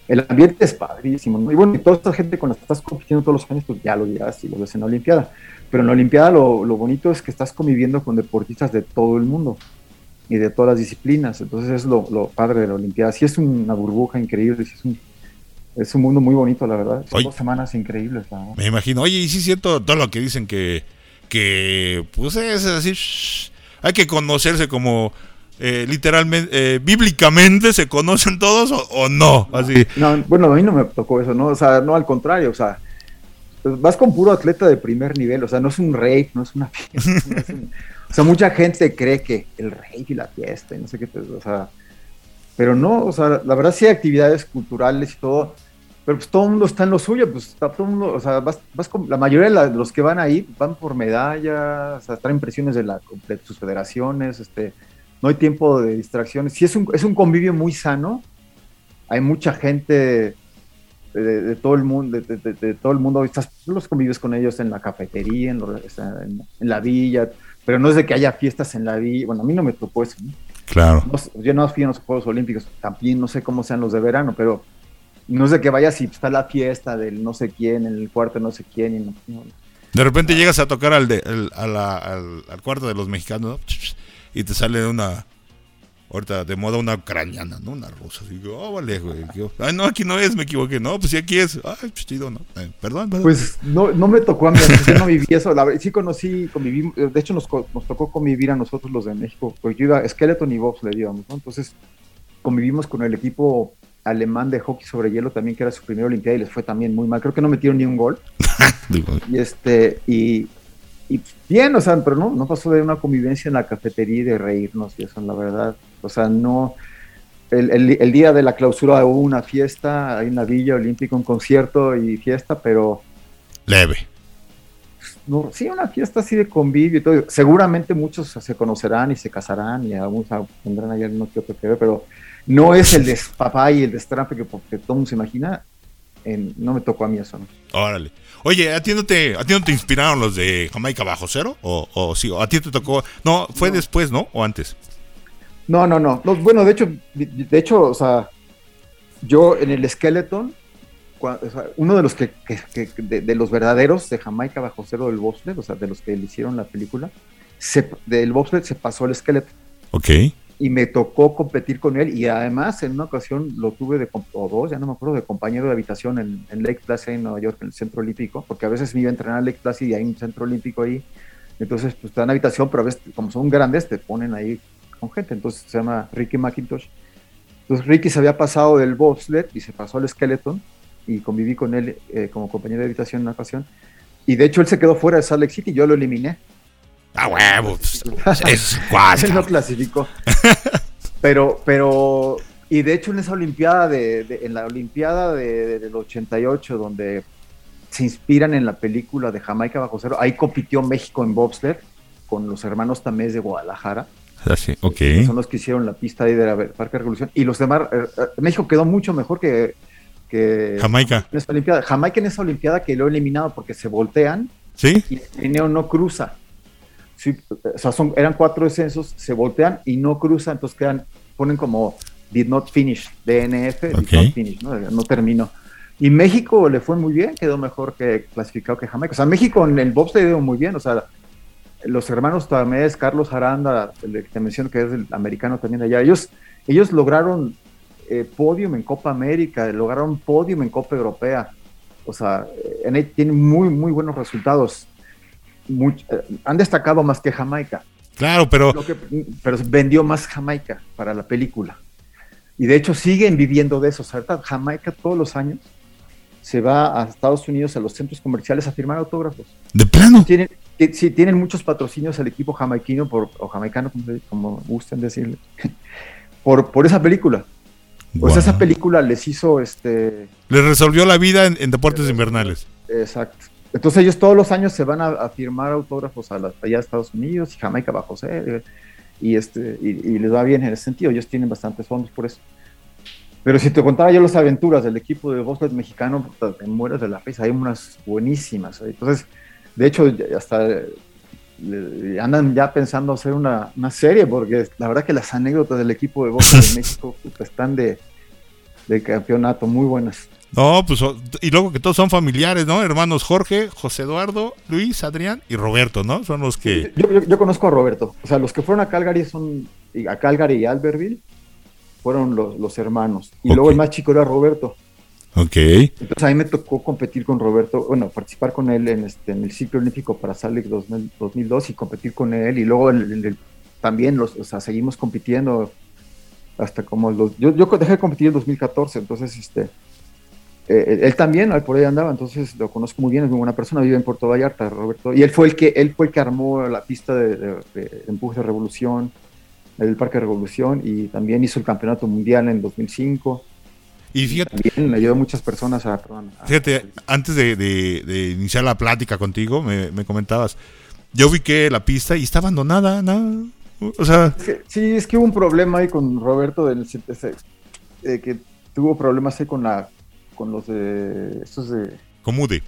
el ambiente es padrísimo, ¿no? Y bueno, y toda esta gente con la que estás compitiendo todos los años, pues ya lo dirás y lo ves en la Olimpiada. Pero en la Olimpiada lo, lo bonito es que estás conviviendo con deportistas de todo el mundo. y de todas las disciplinas. Entonces es lo, lo padre de la Olimpiada. Sí es una burbuja increíble, sí es un, es un mundo muy bonito, la verdad. Son Oye. dos semanas increíbles. la verdad. Me imagino. Oye, y sí es cierto todo lo que dicen que, que pues es shh, hay que conocerse como eh, literalmente, eh, bíblicamente se conocen todos o, no, así. No, bueno, a mí no me tocó eso, ¿no? O sea, no al contrario, o sea, pues vas con puro atleta de primer nivel, o sea, no es un rave, no es una fiesta. no es un- o sea, mucha gente cree que el rave y la fiesta y no sé qué, pues, o sea, pero no, o sea, la verdad sí hay actividades culturales y todo, pero pues todo el mundo está en lo suyo, pues está todo el mundo, o sea, vas, vas con, la mayoría de la- los que van ahí van por medallas, o sea, traen impresiones de, la, de sus federaciones, este, no hay tiempo de distracciones, sí es un, es un convivio muy sano, hay mucha gente de, de- de todo el mundo, de, todo el mundo, estás, los convives con ellos en la cafetería, en, lo- o sea, en- en la villa, pero no es de que haya fiestas en la villa, bueno, a mí no me tocó eso, ¿no? Claro. No yo no fui a los Juegos Olímpicos, también no sé cómo sean los de verano, pero no es de que vayas y está la fiesta del no sé quién, en el cuarto no sé quién, y no- no. De repente llegas a tocar al, de, al, a la- al, al cuarto de los mexicanos ¿no? y te sale una, ahorita de moda una ucraniana, ¿no? Una rusa. Digo, oh, vale, güey. Ay, no, aquí no es, me equivoqué. No, pues sí, aquí es. Ay, pues chido, ¿no? Eh, perdón, perdón. Pues no, no me tocó a mí, yo no viví eso, la sí conocí, conviví, de hecho nos, nos tocó convivir a nosotros los de México, porque yo iba, Skeleton y Bobsled íbamos, ¿no? Entonces convivimos con el equipo alemán de hockey sobre hielo también, que era su primera olimpiada y les fue también muy mal, creo que no metieron ni un gol, y este, y, y bien, o sea, pero no, no pasó de una convivencia en la cafetería y de reírnos y eso, la verdad, o sea, no, el, el- el día de la clausura hubo una fiesta, hay una villa olímpica, un concierto y fiesta, pero leve. no, sí, una fiesta así de convivio y todo. Seguramente muchos se conocerán y se casarán y algunos tendrán que otro que ver, pero no es el despapá y el destrampe que, que todo el mundo se imagina. En- no me tocó a mí eso, ¿no? Órale. Oye, ¿a ti no te, a ti no te inspiraron los de Jamaica Bajo Cero? ¿O, o sí? ¿O a ti te tocó? No, fue No. después, ¿no? ¿O antes? No, no, no. No, bueno, de hecho, de, hecho, o sea, yo en el Skeleton, o sea, uno de los que, que- que- de, de los verdaderos de Jamaica bajo cero del bobsled, o sea, de los que le hicieron la película, se, del bobsled se pasó al Skeleton. Ok. Y me tocó competir con él y además en una ocasión lo tuve de, dos, ya no me acuerdo, de compañero de habitación en, en Lake Placid en Nueva York, en el centro olímpico, porque a veces me iba a entrenar a Lake Placid y hay un centro olímpico ahí, entonces pues te dan habitación, pero a veces como son grandes te ponen ahí con gente, entonces se llama Ricky McIntosh. Entonces Ricky se había pasado del bobsled y se pasó al skeleton y conviví con él eh, como compañero de habitación en una ocasión. Y de hecho él se quedó fuera de Salt Lake City, yo lo eliminé. Ah, huevo. pues, es Él no clasificó. pero, pero, y de hecho en esa Olimpiada, de, de- en la Olimpiada de- del 88, donde se inspiran en la película de Jamaica bajo cero, ahí compitió México en bobsled con los hermanos Tamés de Guadalajara, Así, ok. que son los que hicieron la pista ahí de la Parque Revolución, y los demás, eh, eh, México quedó mucho mejor que, que Jamaica. en esa Olimpiada. Jamaica en esa Olimpiada quedó eliminado porque se voltean ¿Sí? y el trineo no cruza. Sí, o sea, son, eran cuatro descensos, se voltean y no cruzan, entonces quedan, ponen como did not finish, DNF, did not finish, ¿no? no terminó. Y México le fue muy bien, quedó mejor que clasificado que Jamaica. O sea, México en el bobsleigh dio muy bien, o sea, los hermanos Tamés, Carlos Aranda, el que te menciono que es el americano también allá, ellos, ellos lograron eh, podium en Copa América, lograron podium en Copa Europea. O sea, en tienen muy, muy buenos resultados. Much- eh, han destacado más que Jamaica, Claro, pero Lo que- pero vendió más Jamaica para la película. Y de hecho siguen viviendo de eso. O sea, Jamaica todos los años se va a Estados Unidos a los centros comerciales a firmar autógrafos. de plano. Tienen, ti- sí, tienen muchos patrocinios al equipo jamaiquino por, o jamaicano, como, como gusten decirle, por, por esa película. Pues esa película les hizo este Le resolvió la vida en, en deportes invernales. Exacto. Entonces ellos todos los años se van a, firmar autógrafos a la- allá a Estados Unidos y Jamaica bajo cero y este y, les va bien en ese sentido. Ellos tienen bastantes fondos por eso. Pero si te contara yo las aventuras del equipo de bosques mexicano, te mueres de la risa. Hay unas buenísimas. ¿eh? Entonces, de hecho, hasta andan ya pensando hacer una, serie porque la verdad que las anécdotas del equipo de bosques de México están de campeonato muy buenas. No, pues, y luego que todos son familiares, ¿no? Hermanos Jorge, José Eduardo, Luis, Adrián y Roberto, ¿no? Son los que... Yo, yo- yo conozco a Roberto. O sea, los que fueron a Calgary son y a Calgary y Albertville fueron los, los hermanos. Y luego el más chico era Roberto. Ok. Entonces a mí me tocó competir con Roberto, bueno, participar con él en, este, en el ciclo olímpico para Salt Lake 2000 2002 y competir con él. Y luego el- también los, o sea, seguimos compitiendo hasta como los... Yo, yo dejé de competir en 2014, entonces este... eh, él también, por ahí andaba, entonces lo conozco muy bien, es muy buena persona, vive en Puerto Vallarta, Roberto. Y él fue el que, él fue el que armó la pista de, de- de empuje de revolución, el Parque Revolución, y también hizo el campeonato mundial en 2005. Y fíjate, También ayudó a muchas personas a... perdón, a- fíjate antes de, de- de iniciar la plática contigo, me, me comentabas, yo vi que la pista y está abandonada, nada. O sea, Es que- sí, es que hubo un problema ahí con Roberto del CTC, eh, que tuvo problemas ahí con la con los de estos de comude.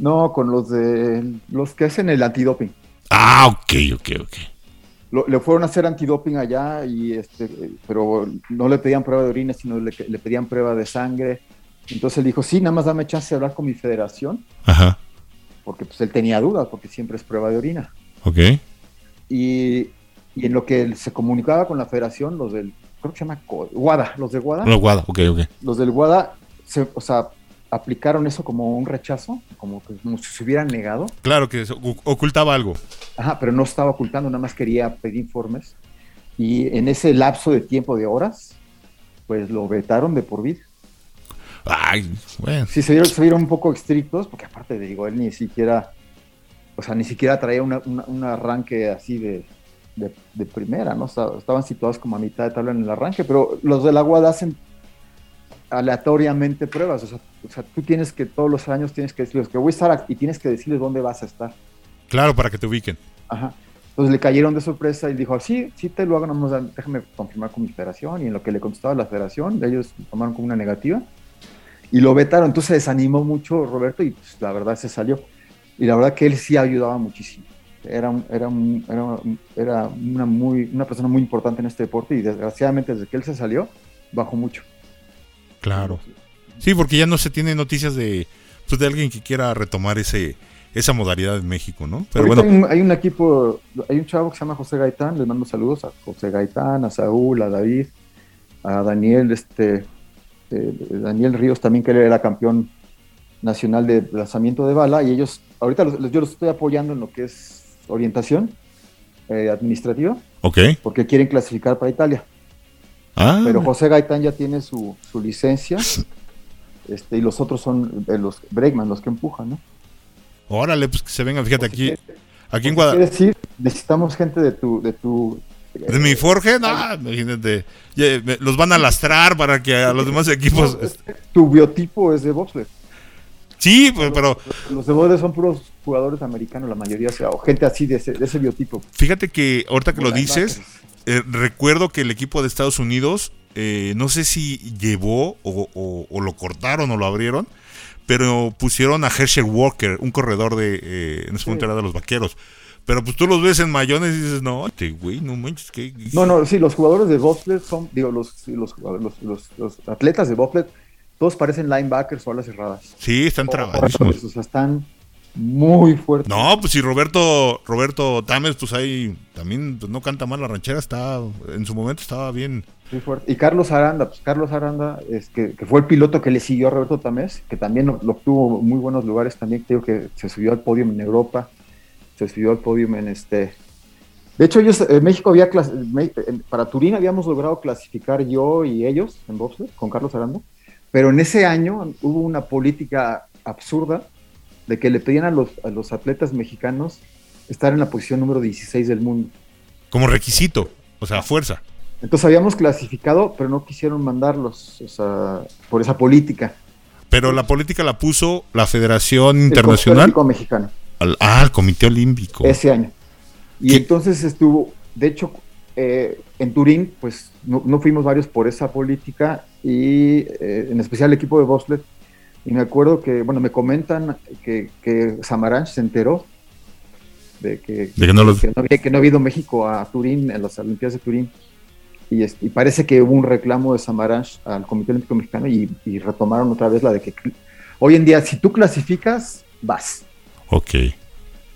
no, con los de los que hacen el antidoping. Ah, ok, ok, ok. Lo- le fueron a hacer antidoping allá y este pero no le pedían prueba de orina, sino le, le pedían prueba de sangre. Entonces él dijo, "Sí, nada más dame chance de hablar con mi federación", Ajá, porque pues él tenía dudas porque siempre es prueba de orina. ok. Y, y en lo que él se comunicaba con la federación, los del creo que se llama WADA, los de WADA. No, guada, ok, ok. los del WADA, se, o sea, aplicaron eso como un rechazo, como, que, como si se hubieran negado. Claro que ocultaba algo. Ajá, pero no estaba ocultando, nada más quería pedir informes. Y en ese lapso de tiempo de horas, pues lo vetaron de por vida. Ay, bueno. Sí, se vieron, se vieron un poco estrictos, porque aparte, digo, él ni siquiera, o sea, ni siquiera traía una- una- un arranque así de, de, de primera, ¿no? O sea, estaban situados como a mitad de tabla en el arranque, pero los del agua hacen aleatoriamente pruebas, o sea, o sea, tú tienes que todos los años tienes que decirles que voy a estar aquí y tienes que decirles dónde vas a estar. Claro, para que te ubiquen. Ajá. Entonces le cayeron de sorpresa y dijo, sí, sí te lo hago, dan- déjame confirmar con mi federación. Y en lo que le contestaba la federación, ellos tomaron como una negativa y lo vetaron. Entonces se desanimó mucho Roberto y pues, la verdad se salió. Y la verdad que él sí ayudaba muchísimo. Era, era, era, era una, muy, una persona muy importante en este deporte y desgraciadamente desde que él se salió, bajó mucho. Claro. Sí, porque ya no se tiene noticias de, pues, de alguien que quiera retomar ese esa modalidad en México, ¿no? Pero Ahorita bueno, hay, un, hay un equipo, hay un chavo que se llama José Gaitán, les mando saludos a José Gaitán, a Saúl, a David, a Daniel, este, eh, Daniel Ríos también, que él era campeón nacional de lanzamiento de bala, y ellos, ahorita los- yo los estoy apoyando en lo que es orientación eh, administrativa, ok. porque quieren clasificar para Italia. Ah, Pero José Gaitán ya tiene su, su licencia, este, y los otros son eh, los Bregman, los que empujan, ¿no? órale, pues que se vengan, fíjate, aquí, aquí en Quiere Guadalajara. decir, necesitamos gente de tu, de tu ¿De mi Forge? No, imagínate. Me- los van a lastrar para que a los demás equipos. este, tu biotipo es de bobsled. Sí, pues, pero Los de bobsled son puros jugadores americanos, la mayoría, o gente así de ese, de ese biotipo. fíjate que ahorita que lo dices, Linebackers. Eh, recuerdo que el equipo de Estados Unidos, eh, no sé si llevó o, o- o lo cortaron o lo abrieron, pero pusieron a Herschel Walker, un corredor de, eh, en ese momento era de los vaqueros. Pero pues tú los ves en mayones y dices, no, este güey, no manches, que No, no, sí, los jugadores de bobsled son, digo, los, los, los, los- los atletas de bobsled, todos parecen linebackers o alas cerradas. Sí, están O trabadísimos. corredores, O sea, están muy fuertes. No, pues si Roberto Roberto Tames, pues ahí también pues, no canta mal la ranchera, está en su momento estaba bien. Muy fuerte. Y Carlos Aranda, pues Carlos Aranda, es que, que fue el piloto que le siguió a Roberto Tamés, que también lo, obtuvo muy buenos lugares, también creo que se subió al podio en Europa, se subió al podio en este... De hecho, ellos, eh, México había, para Turín habíamos logrado clasificar yo y ellos en bobsled con Carlos Aranda, pero en ese año hubo una política absurda de que le pedían a los, a los atletas mexicanos estar en la posición número 16 del mundo. Como requisito, o sea, fuerza. Entonces habíamos clasificado, pero no quisieron mandarlos, o sea, por esa política. Pero la política la puso la Federación El Internacional Comité Olímpico Mexicano, al, ah, al Comité Olímpico. ese año. Y ¿Qué? entonces estuvo, de hecho, eh, en Turín, pues no, no fuimos varios por esa política y eh, en especial el equipo de bobsled. Y me acuerdo que, bueno, me comentan que, que Samaranch se enteró de que, De que no los- había, que no había ido México a Turín, en las Olimpiadas de Turín. Y, este, y parece que hubo un reclamo de Samaranch al Comité Olímpico Mexicano y, y retomaron otra vez la de que hoy en día, si tú clasificas, vas. Ok.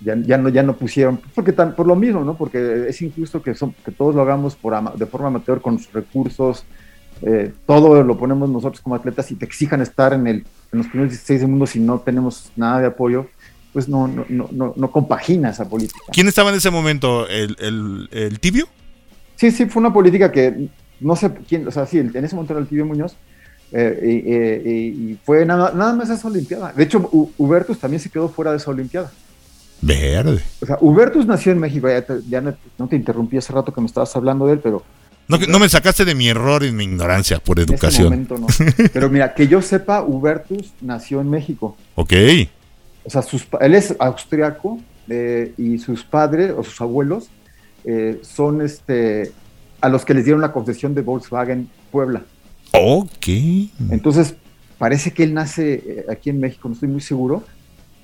ya, ya, no, ya no pusieron, porque tan, por lo mismo, ¿no? Porque es injusto que, son, que todos lo hagamos por de forma amateur con los recursos, eh, todo lo ponemos nosotros como atletas y te exijan estar en, el, en los primeros 16 del mundo si no tenemos nada de apoyo, pues no, no, no, no, compagina esa política. ¿Quién estaba en ese momento? ¿El, el, el tibio? Sí, sí, fue una política que no sé quién, o sea, sí, en ese momento era el tibio Muñoz, eh, y, fue nada, nada más esa Olimpiada. De hecho, Hubertus también se quedó fuera de esa Olimpiada. Verde. O sea, Hubertus nació en México, ya, no, te interrumpí hace rato que me estabas hablando de él, pero... No, no me sacaste de mi error y mi ignorancia por educación. no. Pero mira, que yo sepa, Hubertus nació en México. Ok. O sea, sus, él es austriaco eh, y sus padres o sus abuelos eh, son este a los que les dieron la concesión de Volkswagen Puebla. Ok. Entonces, parece que él nace eh, aquí en México, no estoy muy seguro,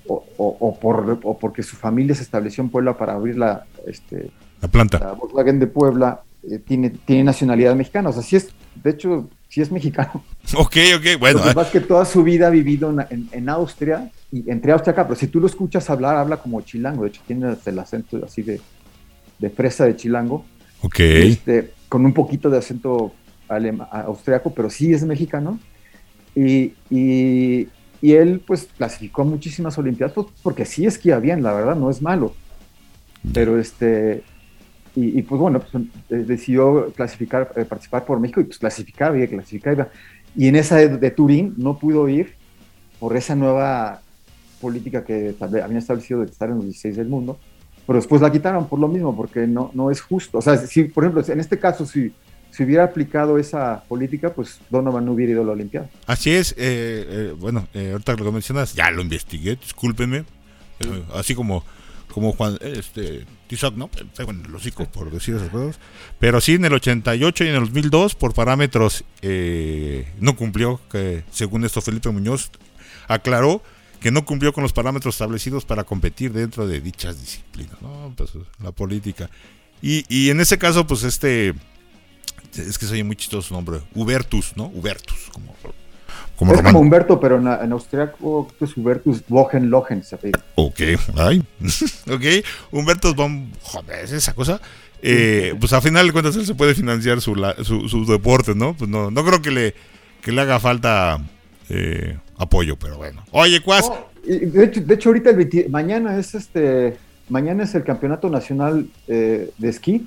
o, por, porque su familia se estableció en Puebla para abrir la, este, la planta. La Volkswagen de Puebla eh, tiene, tiene nacionalidad mexicana, o sea, sí es, de hecho, sí es mexicano. Ok, ok, bueno. Lo que pasa es que toda su vida ha vivido en, en, Austria, y entre Austria acá, pero si tú lo escuchas hablar, habla como chilango, de hecho tiene el acento así de, de fresa de chilango. Ok. Este, con un poquito de acento austriaco, pero sí es mexicano. Y, y, y, él pues clasificó muchísimas Olimpiadas pues, porque sí esquía bien, la verdad, no es malo. Pero este, y, pues bueno, pues, eh, decidió clasificar, eh, participar por México y pues clasificaba y clasificaba. Y en esa de, Turín no pudo ir por esa nueva política que habían establecido de estar en los 16 del mundo, pero después la quitaron por lo mismo, porque no, no es justo. O sea, si, por ejemplo, en este caso, si si hubiera aplicado esa política, pues Donovan no hubiera ido a la Olimpiada. Así es, eh, eh, bueno, eh, ahorita lo que mencionas, ya lo investigué, discúlpenme, así como como Juan, este, Tizoc, ¿no? En el hocico por decir esas cosas. Pero sí, en el 88 y en el 2002, por parámetros, no cumplió, que según esto Felipe Muñoz aclaró que no cumplió con los parámetros establecidos para competir dentro de dichas disciplinas, ¿no? Pues la política. Y, y en ese caso, pues este es que soy muy chistoso su nombre, Hubertus, ¿no? Hubertus, como, como es como Humberto, pero en, en austriaco es Hubertus Lohen se. Ok, ay, ok, Humbertus von, joder, esa cosa. Eh, pues a final de cuentas él se puede financiar su, su, deporte, ¿no? Pues no, no creo que le, que le haga falta eh, apoyo, pero bueno. Oye, Cuas. de, hecho, de hecho, ahorita el mañana es este, mañana es el campeonato nacional eh, de esquí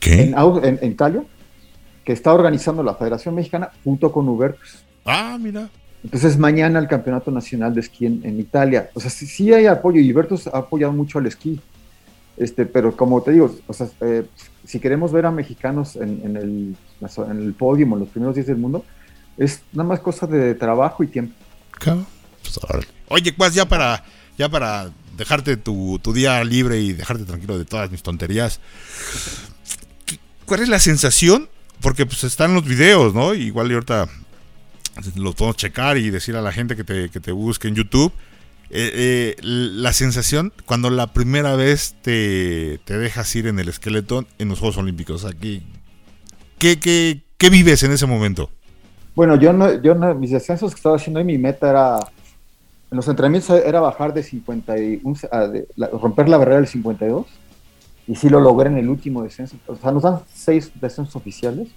en, Italia, que está organizando la Federación Mexicana junto con Hubertus. Ah, mira. Entonces mañana el Campeonato Nacional de Esquí en, Italia. O sea, sí, hay apoyo y Hubertus ha apoyado mucho al esquí. Este, pero como te digo, o sea, eh, si queremos ver a mexicanos en, el, en el podio, en los primeros días del mundo, es nada más cosa de trabajo y tiempo. Pues, Oye, pues ya para, ya para dejarte tu, tu, día libre y dejarte tranquilo de todas mis tonterías. ¿Cuál es la sensación? Porque pues están los videos, ¿no? Igual y ahorita los podemos checar y decir a la gente que te, que te busque en YouTube. Eh, eh, la sensación cuando la primera vez te, te, dejas ir en el esqueleto en los Juegos Olímpicos. Aquí, ¿qué, qué, qué vives en ese momento? Bueno, yo no, yo no, mis descensos que estaba haciendo y mi meta era, en los entrenamientos era bajar de 51, de, romper la barrera del 52 y sí lo logré en el último descenso. O sea, nos dan seis descensos oficiales.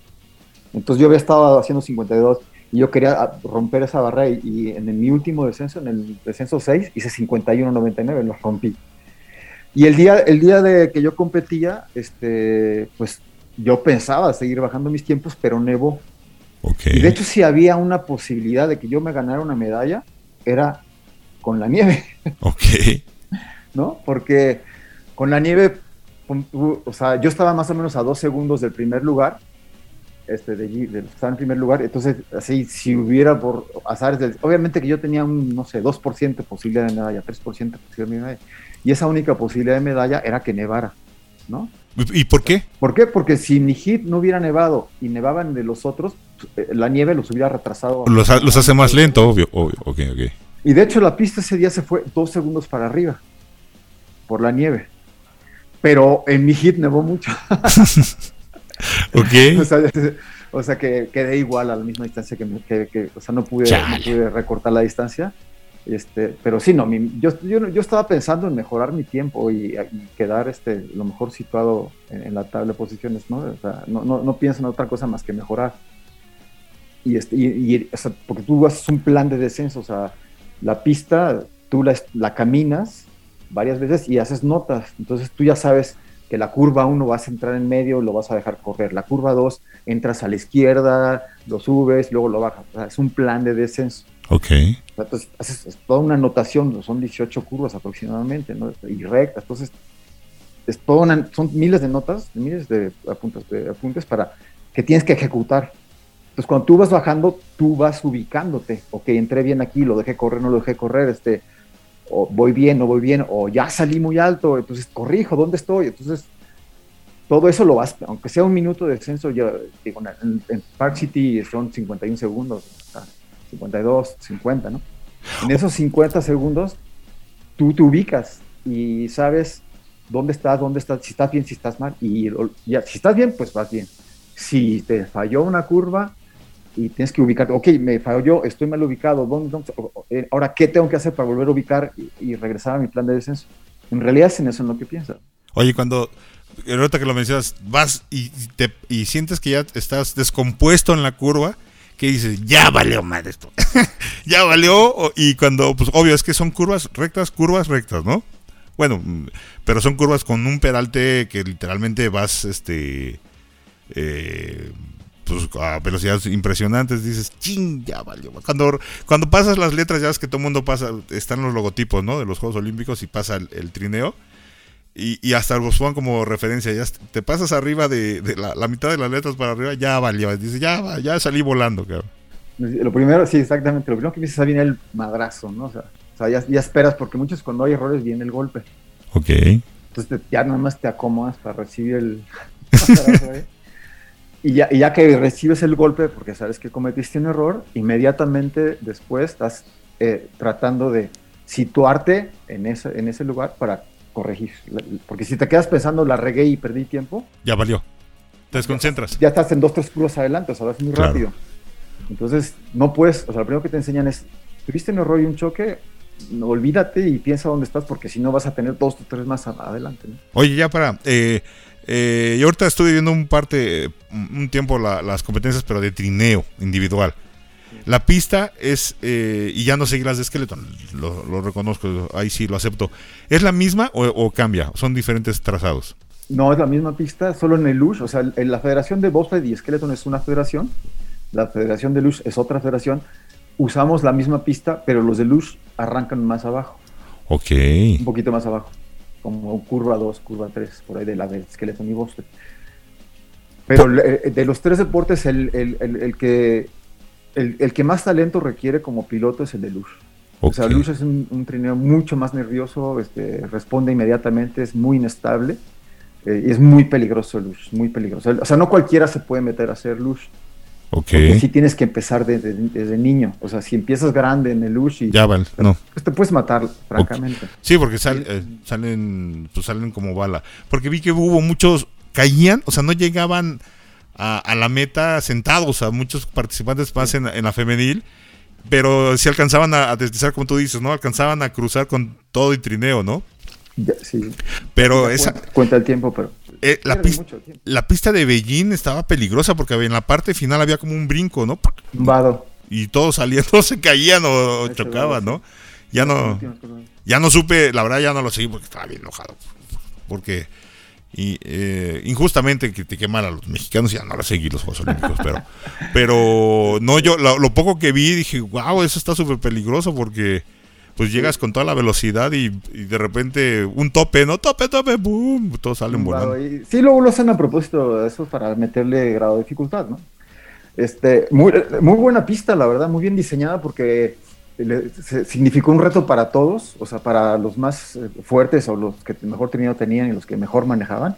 Entonces yo había estado haciendo 52 y yo quería ah, romper esa barrera y, en, mi último descenso, en el descenso 6, hice 51-99, lo rompí. Y el día, el día de que yo competía, este, pues yo pensaba seguir bajando mis tiempos, pero nevó. Okay. Y de hecho, si había una posibilidad de que yo me ganara una medalla, era con la nieve. Ok. ¿No? Porque con la nieve o sea, yo estaba más o menos a dos segundos del primer lugar, este, de, de, estar en primer lugar, entonces, así, si hubiera por azares, obviamente que yo tenía un, no sé, 2% de posibilidad de medalla, 3% de posibilidad de medalla, y esa única posibilidad de medalla era que nevara, ¿no? ¿Y por qué? ¿Por qué? Porque si mi hit no hubiera nevado y nevaban de los otros, eh, la nieve los hubiera retrasado. Los, los hace más lento, obvio, obvio, ok, ok. Y de hecho la pista ese día se fue dos segundos para arriba, por la nieve pero en mi hit nevó mucho. ok. O sea, que quedé igual a la misma distancia que, que, o sea, no pude, recortar la distancia. Este, pero sí, no, yo, yo, estaba pensando en mejorar mi tiempo y, quedar este, lo mejor situado en, la tabla de posiciones, ¿no? O sea, no, no, no, pienso en otra cosa más que mejorar. Y, este, y, porque tú haces un plan de descenso, o sea, la pista tú la, la caminas varias veces y haces notas, entonces tú ya sabes que la curva 1 vas a entrar en medio, lo vas a dejar correr. La curva 2 entras a la izquierda, lo subes, luego lo bajas. O sea, es un plan de descenso. Ok. Entonces, es toda una anotación, son 18 curvas aproximadamente, ¿no? Y rectas. Entonces, es toda son miles de notas, miles de apuntes, de apuntes para que tienes que ejecutar. Entonces, cuando tú vas bajando, tú vas ubicándote. Ok, entré bien aquí, lo dejé correr, no lo dejé correr, este, o voy bien, no voy bien, o ya salí muy alto, entonces corrijo, ¿dónde estoy? Entonces, todo eso lo vas, aunque sea un minuto de descenso, yo digo, en, Park City son 51 segundos, 52, 50, ¿no? En esos 50 segundos, tú te ubicas y sabes dónde estás, dónde estás, si estás bien, si estás mal, y ya, si estás bien, pues vas bien. Si te falló una curva y tienes que ubicar, ok, me falló, estoy mal ubicado, ¿dónde, eh, ahora, ¿qué tengo que hacer para volver a ubicar y, regresar a mi plan de descenso? En realidad es en eso en lo que piensas. Oye, cuando, ahorita que lo mencionas, vas y, te, y sientes que ya estás descompuesto en la curva, que dices, ya valió madre esto, ya valió, y cuando, pues obvio, es que son curvas rectas, curvas rectas, ¿no? Bueno, mm, pero son curvas con un peralte que literalmente vas, este, eh, pues a velocidades impresionantes, dices, ching, ya valió. Cuando, cuando pasas las letras, ya ves que todo el mundo pasa, están los logotipos, ¿no? De los Juegos Olímpicos y pasa el trineo y, hasta los pongan como referencia. Ya te pasas arriba de, la, mitad de las letras para arriba, ya valió. Dice, ya, ya salí volando, cabrón. Lo primero, sí, exactamente. Lo primero que dices viene el madrazo, ¿no? O sea, ya, ya, esperas, porque muchos cuando hay errores viene el golpe. Ok. Entonces ya nada más te acomodas para recibir el. y, ya, y ya que recibes el golpe, porque sabes que cometiste un error, inmediatamente después estás eh, tratando de situarte en ese, en ese lugar para corregir. Porque si te quedas pensando, la regué y perdí tiempo. Ya valió. Te desconcentras. Ya estás en dos, tres curvas adelante, o sea, vas muy rápido. Entonces, no puedes, o sea, lo primero que te enseñan es, tuviste un error y un choque, olvídate y piensa dónde estás, porque si no vas a tener dos o tres más adelante. Oye, ya para, eh, eh, yo ahorita estoy viendo un parte, un tiempo las competencias, pero de trineo individual. La pista es, eh, y ya no seguir las de Skeleton, lo, reconozco, ahí sí lo acepto. ¿Es la misma o, cambia? ¿Son diferentes trazados? No, es la misma pista, solo en el Lush. O sea, en la Federación de Bobsled y Skeleton es una federación, la Federación de Lush es otra federación. Usamos la misma pista, pero los de Lush arrancan más abajo. Ok. Un poquito más abajo, como curva 2, curva 3, por ahí de la de Skeleton y Bobsled. Pero de los tres deportes, el, el, el, el que el, que más talento requiere como piloto es el de Lush. O sea, Lush es un, trineo mucho más nervioso, este, responde inmediatamente, es muy inestable eh, y es muy peligroso Lush, muy peligroso. O sea, no cualquiera se puede meter a hacer Lush. Ok. Porque sí tienes que empezar desde, niño. O sea, si empiezas grande en el Lush y... Ya, vale, no. Pues te puedes matar, francamente. Sí, porque eh, salen, pues salen como bala. Porque vi que hubo muchos, caían, o sea, no llegaban a, la meta sentados, a muchos participantes más en, la femenil, pero si alcanzaban a, deslizar, como tú dices, ¿no? Alcanzaban a cruzar con todo y trineo, ¿no? sí. Pero esa... Cuenta, el tiempo, pero... Eh, la, pista, la pista de Beijing estaba peligrosa porque en la parte final había como un brinco, ¿no? Vado. Y todos saliendo se caían o, chocaban, ¿no? Ya no, ya no supe, la verdad ya no lo seguí porque estaba bien enojado. Porque y eh, injustamente critiqué mal a los mexicanos y ya no a seguir los Juegos Olímpicos, pero, pero no, yo lo, poco que vi dije, wow, eso está súper peligroso porque pues llegas con toda la velocidad y, de repente un tope, ¿no? Tope, tope, boom, todos salen volando. sí, luego lo hacen a propósito de eso para meterle grado de dificultad, ¿no? Este, muy, muy buena pista, la verdad, muy bien diseñada porque significó un reto para todos, o sea, para los más eh, fuertes o los que mejor tenido tenían y los que mejor manejaban.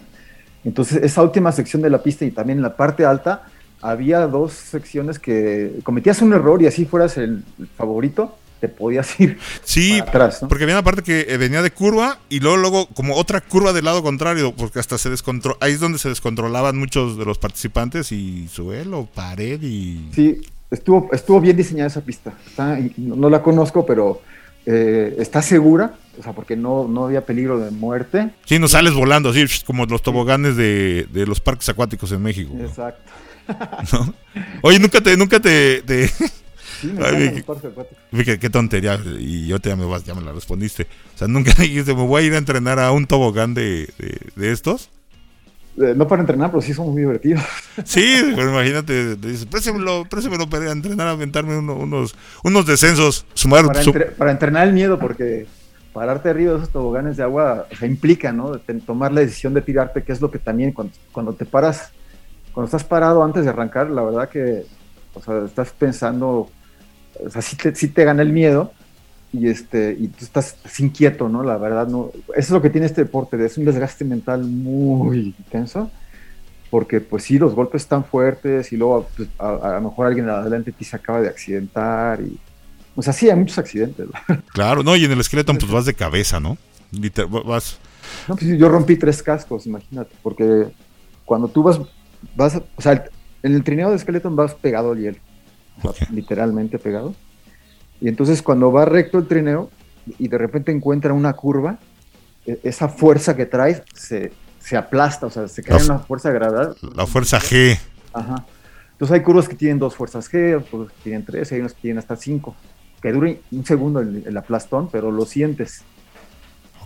Entonces, esa última sección de la pista y también la parte alta, había dos secciones que cometías un error y así fueras el favorito, te podías ir sí, atrás. Porque había una parte que eh, venía de curva y luego, luego como otra curva del lado contrario, porque hasta se descontroló, ahí es donde se descontrolaban muchos de los participantes y suelo, pared y... Sí, estuvo, estuvo bien diseñada esa pista. no, la conozco, pero eh, está segura, o sea, porque no, no había peligro de muerte. Sí, no sales volando así como los toboganes de, de los parques acuáticos en México. ¿no? Exacto. ¿No? Oye, nunca te, nunca te, te- Sí, me Ay, qué- qué, qué tontería. Y yo te ya me, ya me la respondiste. O sea, nunca dijiste, me voy a ir a entrenar a un tobogán de, de, de estos. Eh, no para entrenar, pero sí son muy divertidos. Sí, pero imagínate, te dices, préstemelo, préstemelo para entrenar, a aventarme uno- unos, unos descensos. Sumar, Para, su- entre- para entrenar el miedo, porque pararte arriba de esos toboganes de agua o sea, implica, ¿no? De tomar la decisión de tirarte, que es lo que también cuando, cuando te paras, cuando estás parado antes de arrancar, la verdad que, o sea, estás pensando, o sea, sí te, sí te gana el miedo y este y tú estás, estás inquieto, ¿no? La verdad, no. Eso es lo que tiene este deporte, es un desgaste mental muy intenso. Porque pues sí, los golpes están fuertes y luego pues, a, a lo mejor alguien adelante de ti se acaba de accidentar y, o sea, sí, hay muchos accidentes. Claro, no, y en el esqueleto pues vas de cabeza, ¿no? Vas, No, pues, yo rompí tres cascos, imagínate, porque cuando tú vas, vas, o sea, en el trineo de Skeleton vas pegado al hielo. literalmente pegado. Y entonces cuando va recto el trineo y de repente encuentra una curva, e- esa fuerza que traes se, se aplasta, o sea, se La en una fuerza gravedad. la fuerza G. Ajá. Entonces hay curvas que tienen dos fuerzas G, otros que tienen tres, hay unos que tienen hasta cinco, que duran un segundo el, el aplastón, pero lo sientes.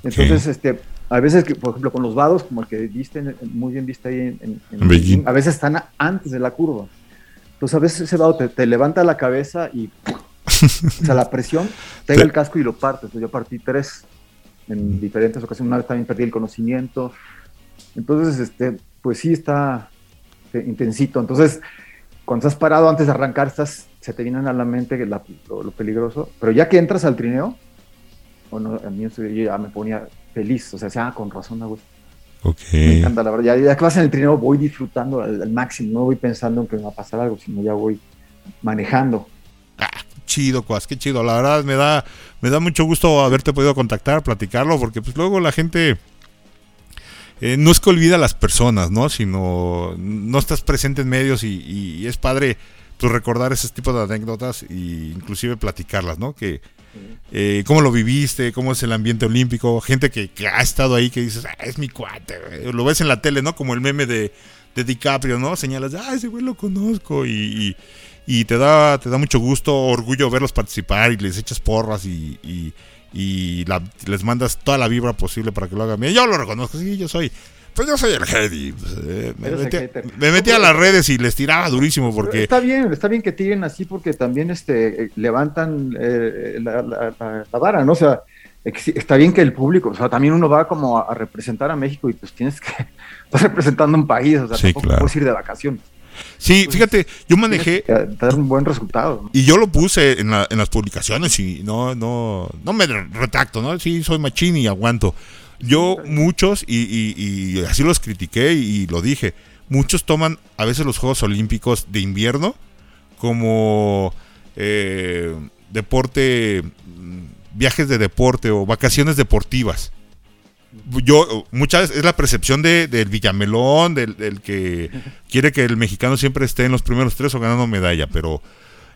Entonces, este, a veces, que, por ejemplo, con los vados, como el que viste, muy bien viste ahí en, en- en a veces están antes de la curva. Entonces, a veces ese vado te, te levanta la cabeza y, o sea, la presión pega el casco y lo partes. Yo partí tres en diferentes ocasiones. Una vez también perdí el conocimiento. Entonces, este, pues sí está eh, intensito. Entonces, cuando estás parado antes de arrancar, estás, se te vienen a la mente la- lo, lo peligroso. Pero ya que entras al trineo, bueno, a mí eso yo ya me ponía feliz. O sea, decía, ah, con razón, güey. Me encanta, la verdad. Ya, ya que vas en el trineo, voy disfrutando al, al máximo. No voy pensando en que me va a pasar algo, sino ya voy manejando. Ah, chido, Cuas, qué chido. La verdad me da, me da mucho gusto haberte podido contactar, platicarlo, porque pues luego la gente eh, no es que olvida a las personas, ¿no? Sino no estás presente en medios y, y es padre pues, recordar ese tipo de anécdotas e inclusive platicarlas, ¿no? Que eh, cómo lo viviste, cómo es el ambiente olímpico, gente que, ha estado ahí que dices, ah, es mi cuate, güey". lo ves en la tele, ¿no? Como el meme de, de DiCaprio, ¿no? Señalas, ah, ese güey lo conozco y, y- te da, te da mucho gusto, orgullo verlos participar y les echas porras y, y- les mandas toda la vibra posible para que lo hagan bien. Yo lo reconozco, sí, yo soy, pues yo soy el head y, pues, eh, me, Eres el metí, hater. me metí a las redes y les tiraba durísimo porque... Está bien, está bien que tiren así porque también este, eh, levantan eh, la, la- la- la vara, ¿no? O sea, ex- está bien que el público, o sea, también uno va como a, representar a México y pues tienes que, estás representando un país, o sea, Sí, tampoco claro. puedes ir de vacaciones. Sí, fíjate, yo manejé... Dar un buen resultado. ¿no? Y yo lo puse en, la- en las publicaciones y no, no, no me retracto, ¿no? Sí, soy machín y aguanto. Yo, muchos, y, así los critiqué y, lo dije, muchos toman a veces los Juegos Olímpicos de invierno como eh, deporte, mm, viajes de deporte o vacaciones deportivas. Yo, muchas es la percepción de, del Villamelón, del que quiere que el mexicano siempre esté en los primeros tres o ganando medalla, pero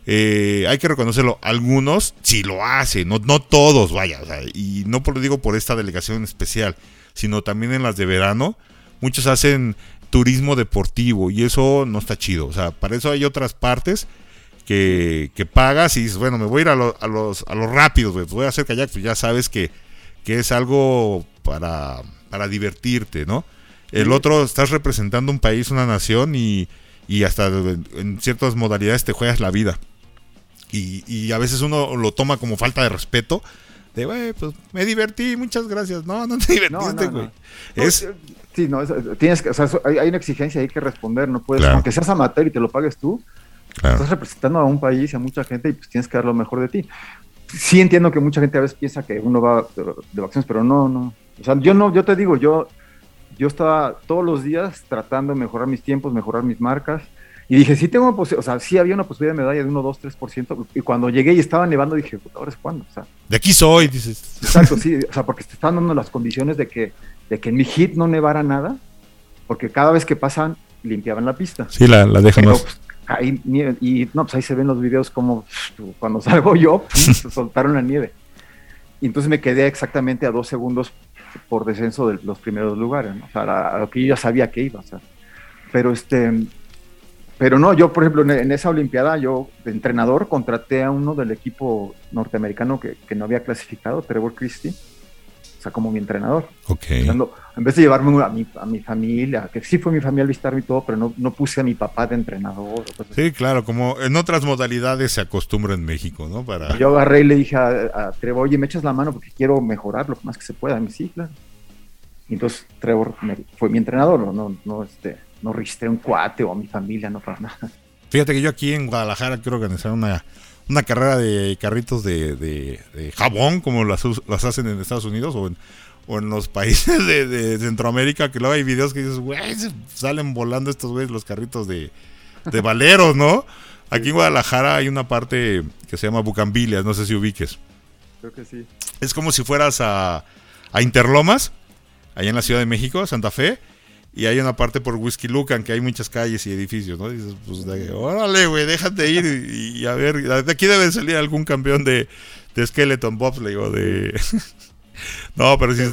eh, hay que reconocerlo. Algunos sí lo hacen, no, no todos, vaya, y no lo digo por esta delegación especial, sino también en las de verano. Muchos hacen turismo deportivo y eso no está chido. O sea, para eso hay otras partes que, pagas y dices, bueno, me voy a ir a, lo- a los, a los rápidos, güey, voy a hacer kayak, pues ya sabes que, que es algo para, para divertirte, ¿no? El otro, estás representando un país, una nación y, y hasta en ciertas modalidades te juegas la vida. Y, y a veces uno lo toma como falta de respeto. De, güey, pues me divertí, muchas gracias. No, no te divertiste, güey. no. Es, No, Sí, no, es- tienes que, o sea, hay, hay una exigencia, hay que responder, no puedes, Claro. aunque seas amateur y te lo pagues tú, claro. estás representando a un país y a mucha gente y pues tienes que dar lo mejor de ti. Sí entiendo que mucha gente a veces piensa que uno va de, de vacaciones, pero no, no. O sea, yo no, yo te digo, yo, yo estaba todos los días tratando de mejorar mis tiempos, mejorar mis marcas. Y dije, sí tengo, o sea, sí había una posibilidad de medalla de 1, 2, 3%. Y cuando llegué y estaba nevando, dije, "Puta, ahora es cuando. O sea, De aquí soy, dices. Exacto, sí, o sea, porque te están dando las condiciones de que, de que en mi hit no nevara nada, porque cada vez que pasan limpiaban la pista. Sí, la, la dejan Pero más. pues, ahí y no, pues ahí se ven los videos como cuando salgo yo, se soltaron la nieve. y entonces me quedé exactamente a dos segundos por descenso de los primeros lugares, ¿no? o sea, a, lo que yo ya sabía que iba, o sea. pero este, pero no, yo por ejemplo en, esa Olimpiada yo de entrenador contraté a uno del equipo norteamericano que, que no había clasificado, Trevor Christie, o sea, como mi entrenador. Ok. en vez de llevarme a mi, a mi familia, que sí fue mi familia a visitarme y todo, pero no, no puse a mi papá de entrenador. Sí, claro, como en otras modalidades se acostumbra en México, ¿no? Para... Yo agarré y le dije a, Trevor, oye, me echas la mano porque quiero mejorar lo más que se pueda. mi sí, Y entonces Trevor fue mi entrenador, no, no, no, este, no registré un cuate o a mi familia, no para nada. Fíjate que yo aquí en Guadalajara quiero organizar una una carrera de carritos de, jabón, como las, las, hacen en Estados Unidos o en, o en los países de, Centroamérica, que luego hay videos que dices, güey, salen volando estos güeyes los carritos de, de valeros, ¿no? Aquí en Guadalajara hay una parte que se llama Bucambilias, no sé si ubiques. Creo que sí. Es como si fueras a, a Interlomas, allá en la Ciudad de México, Santa Fe, y hay una parte por Whisky Lucan que hay muchas calles y edificios, ¿no? dices, pues, órale, güey, déjate ir y, a ver, de aquí debe salir algún campeón de, de Skeleton le digo, de... no, pero si...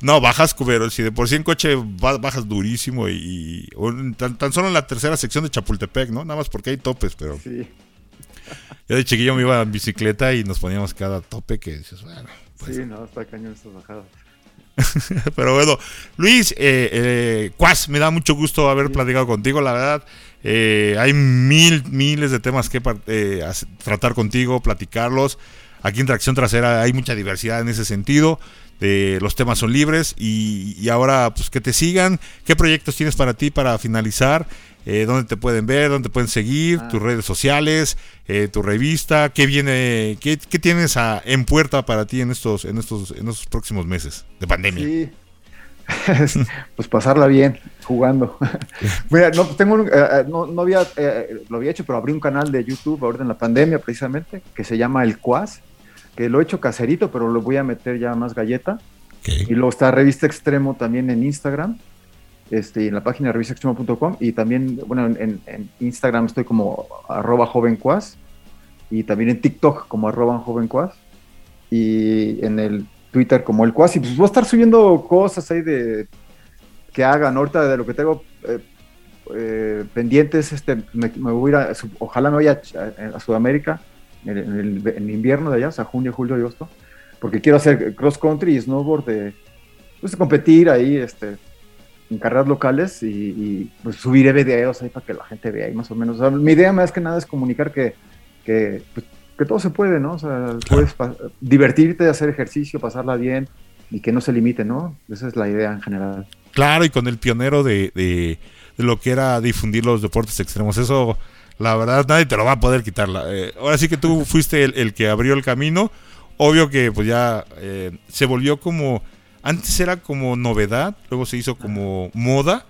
No, bajas, pero si de por sí en coche bajas durísimo y, tan, solo en la tercera sección de Chapultepec, ¿no? Nada más porque hay topes, pero... Sí. Yo de chiquillo me iba en bicicleta y nos poníamos cada tope que dices, bueno... Pues sí, no, está cañón estas bajadas. Pero bueno, Luis, eh, eh, Cuas, me da mucho gusto haber platicado contigo, la verdad. Eh, hay mil, miles de temas que eh, tratar contigo, platicarlos. Aquí en Tracción Trasera hay mucha diversidad en ese sentido. los temas son libres y, y, ahora pues que te sigan. ¿Qué proyectos tienes para ti para finalizar? eh, dónde te pueden ver, dónde te pueden seguir, ah. tus redes sociales, eh, tu revista, qué viene, qué, tienes en puerta para ti en estos, en estos, en estos próximos meses de pandemia. Sí. pues pasarla bien jugando. Mira, no, tengo eh, eh, no, no, había, lo había hecho, pero abrí un canal de YouTube ahora en la pandemia precisamente, que se llama El Cuas, que lo he hecho caserito, pero lo voy a meter ya más galleta. Y luego está Revista Extremo también en Instagram este, en la página revistaextremo.com y también, bueno, en, Instagram estoy como arroba jovencuas y también en TikTok como arroba jovencuas y en el Twitter como el cuas y pues voy a estar subiendo cosas ahí de que hagan ahorita de lo que tengo eh, eh, pendientes, este, me, voy a ir a, ojalá me vaya a, Sudamérica en, el, invierno de allá, o sea, junio, julio, agosto, porque quiero hacer cross country y snowboard de, pues, competir ahí, este, en carreras locales y, pues subiré videos ahí para que la gente vea ahí más o menos. mi idea más que nada es comunicar que, que, pues, que todo se puede, ¿no? O sea, puedes divertirte, hacer ejercicio, pasarla bien y que no se limite, ¿no? Esa es la idea en general. Claro, y con el pionero de, de, lo que era difundir los deportes extremos, eso la verdad nadie te lo va a poder quitar. Eh, ahora sí que tú fuiste el, que abrió el camino. Obvio que pues ya eh, se volvió como antes era como novedad, luego se hizo como moda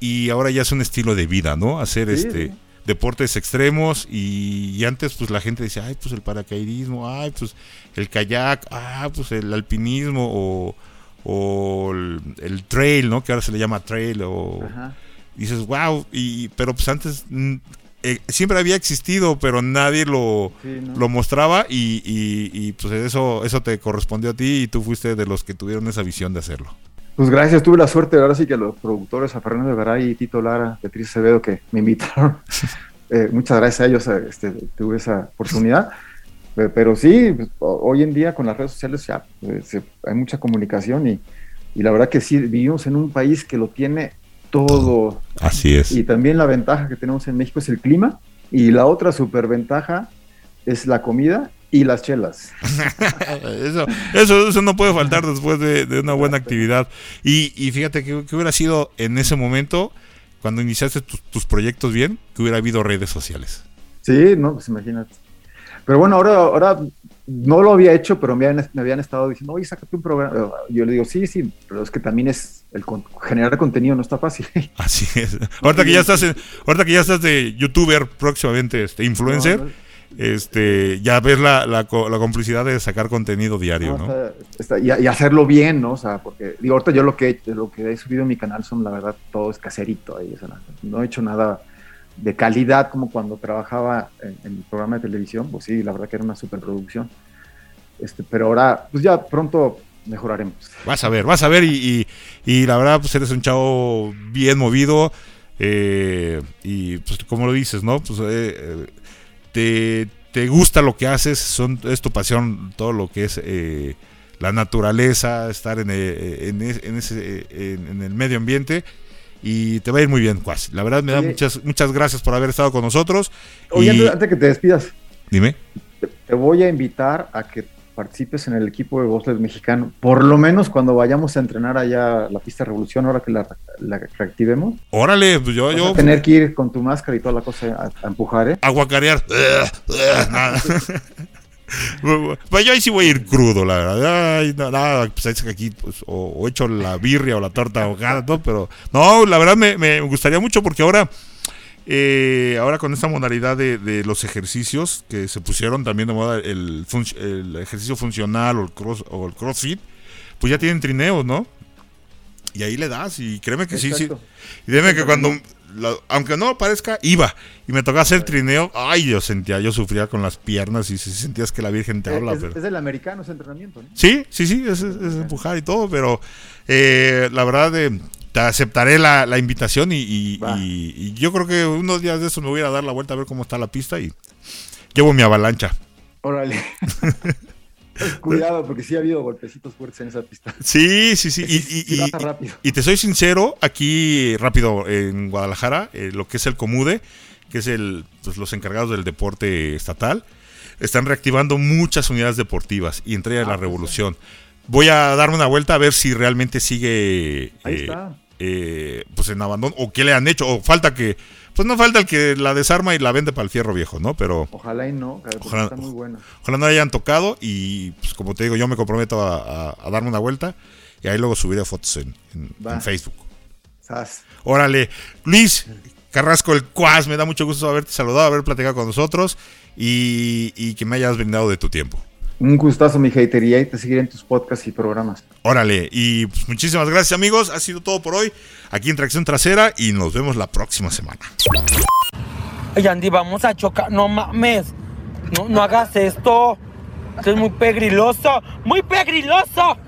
y ahora ya es un estilo de vida, ¿no? Hacer este deportes extremos y, antes pues la gente decía, ay, pues el paracaidismo, ay, pues el kayak, ah, pues el alpinismo o, el, trail, ¿no? Que ahora se le llama trail o... Dices, wow, y, pero pues antes mm, eh, siempre había existido, pero nadie lo, lo mostraba y, y, pues eso, eso te correspondió a ti y tú fuiste de los que tuvieron esa visión de hacerlo. Pues gracias, tuve la suerte, ahora sí que los productores, a Fernando Garay y Tito Lara, Beatriz Acevedo, que me invitaron. Eh, muchas gracias a ellos, este, tuve esa oportunidad. Pero sí, pues, hoy en día con las redes sociales ya pues, hay mucha comunicación y, y la verdad que sí, vivimos en un país que lo tiene todo. Así es. Y también la ventaja que tenemos en México es el clima y la otra superventaja es la comida y las chelas. eso, eso, eso, no puede faltar después de, una buena actividad. Y, fíjate que, hubiera sido en ese momento, cuando iniciaste tus proyectos bien, que hubiera habido redes sociales. Sí, no, pues imagínate. Pero bueno, ahora, ahora no lo había hecho, pero me habían, me habían estado diciendo, oye, sácate un programa. Yo le digo, sí, sí, pero es que también es el generar contenido no está fácil. Así es. Ahorita que ya estás, ahorita que ya estás de youtuber próximamente, este influencer, este, ya ves la, la, complicidad de sacar contenido diario, ¿no? y, hacerlo bien, ¿no? O sea, porque digo, ahorita yo lo que, lo que he subido en mi canal son, la verdad, todo es caserito ahí. no he hecho nada de calidad como cuando trabajaba en, el programa de televisión, pues sí, la verdad que era una superproducción. este, pero ahora, pues ya pronto mejoraremos. Vas a ver, vas a ver y, y, la verdad, pues eres un chavo bien movido eh, y pues como lo dices, ¿no? Pues eh, te, te, gusta lo que haces, son, es tu pasión todo lo que es eh, la naturaleza, estar en, en, en, ese, en, el medio ambiente y te va a ir muy bien, Cuas. La verdad me da muchas, muchas gracias por haber estado con nosotros. Oye, y... antes que te despidas. Dime. Te voy a invitar a que participes en el equipo de bobsled mexicano, por lo menos cuando vayamos a entrenar allá la pista Revolución, ahora que la, reactivemos. Órale, pues yo... yo... tener que ir con tu máscara y toda la cosa a, empujar, ¿eh? A guacarear. Pues yo ahí sí voy a ir crudo, la verdad. Ay, nada, pues es que aquí pues, o, hecho la birria o la torta ahogada, todo, pero no, la verdad me, me gustaría mucho porque ahora eh, ahora con esta modalidad de, los ejercicios que se pusieron también de moda, el, ejercicio funcional o el, cross, o el crossfit, pues ya tienen trineos, ¿no? Y ahí le das, y créeme que sí, sí. Y déjeme que cuando, aunque no parezca, iba. Y me tocaba hacer trineo, ay, yo sentía, yo sufría con las piernas y si sentías que la Virgen te eh, habla. Es, pero... es el americano ese entrenamiento, ¿no? Sí, sí, sí, es, empujar y todo, pero eh, la verdad, de te aceptaré la, la invitación y, yo creo que unos días de eso me voy a dar la vuelta a ver cómo está la pista y llevo mi avalancha. Órale. Cuidado, porque sí ha habido golpecitos fuertes en esa pista. Sí, sí, sí. Y, y, te soy sincero, aquí rápido en Guadalajara, eh, lo que es el Comude, que es el, pues, los encargados del deporte estatal, están reactivando muchas unidades deportivas y entre ellas la ah, pues, Revolución. Voy a darme una vuelta a ver si realmente sigue. Ahí eh, está eh, pues en abandono, o qué le han hecho, o falta que, pues no falta el que la desarma y la vende para el fierro viejo, ¿no? Pero... Ojalá y no, ojalá, está muy buena. Ojalá no hayan tocado y, pues como te digo, yo me comprometo a, darme una vuelta y ahí luego subiré fotos en, Facebook. Órale, Luis Carrasco el Cuas, me da mucho gusto haberte saludado, haber platicado con nosotros y, y que me hayas brindado de tu tiempo. Un gustazo, mi hatería, y te seguiré en tus podcasts y programas. Órale, y pues, muchísimas gracias, amigos. Ha sido todo por hoy aquí en Tracción Trasera y nos vemos la próxima semana. Ay, Andy, vamos a chocar. No mames. No, no hagas esto. Es muy pegriloso. Muy pegriloso.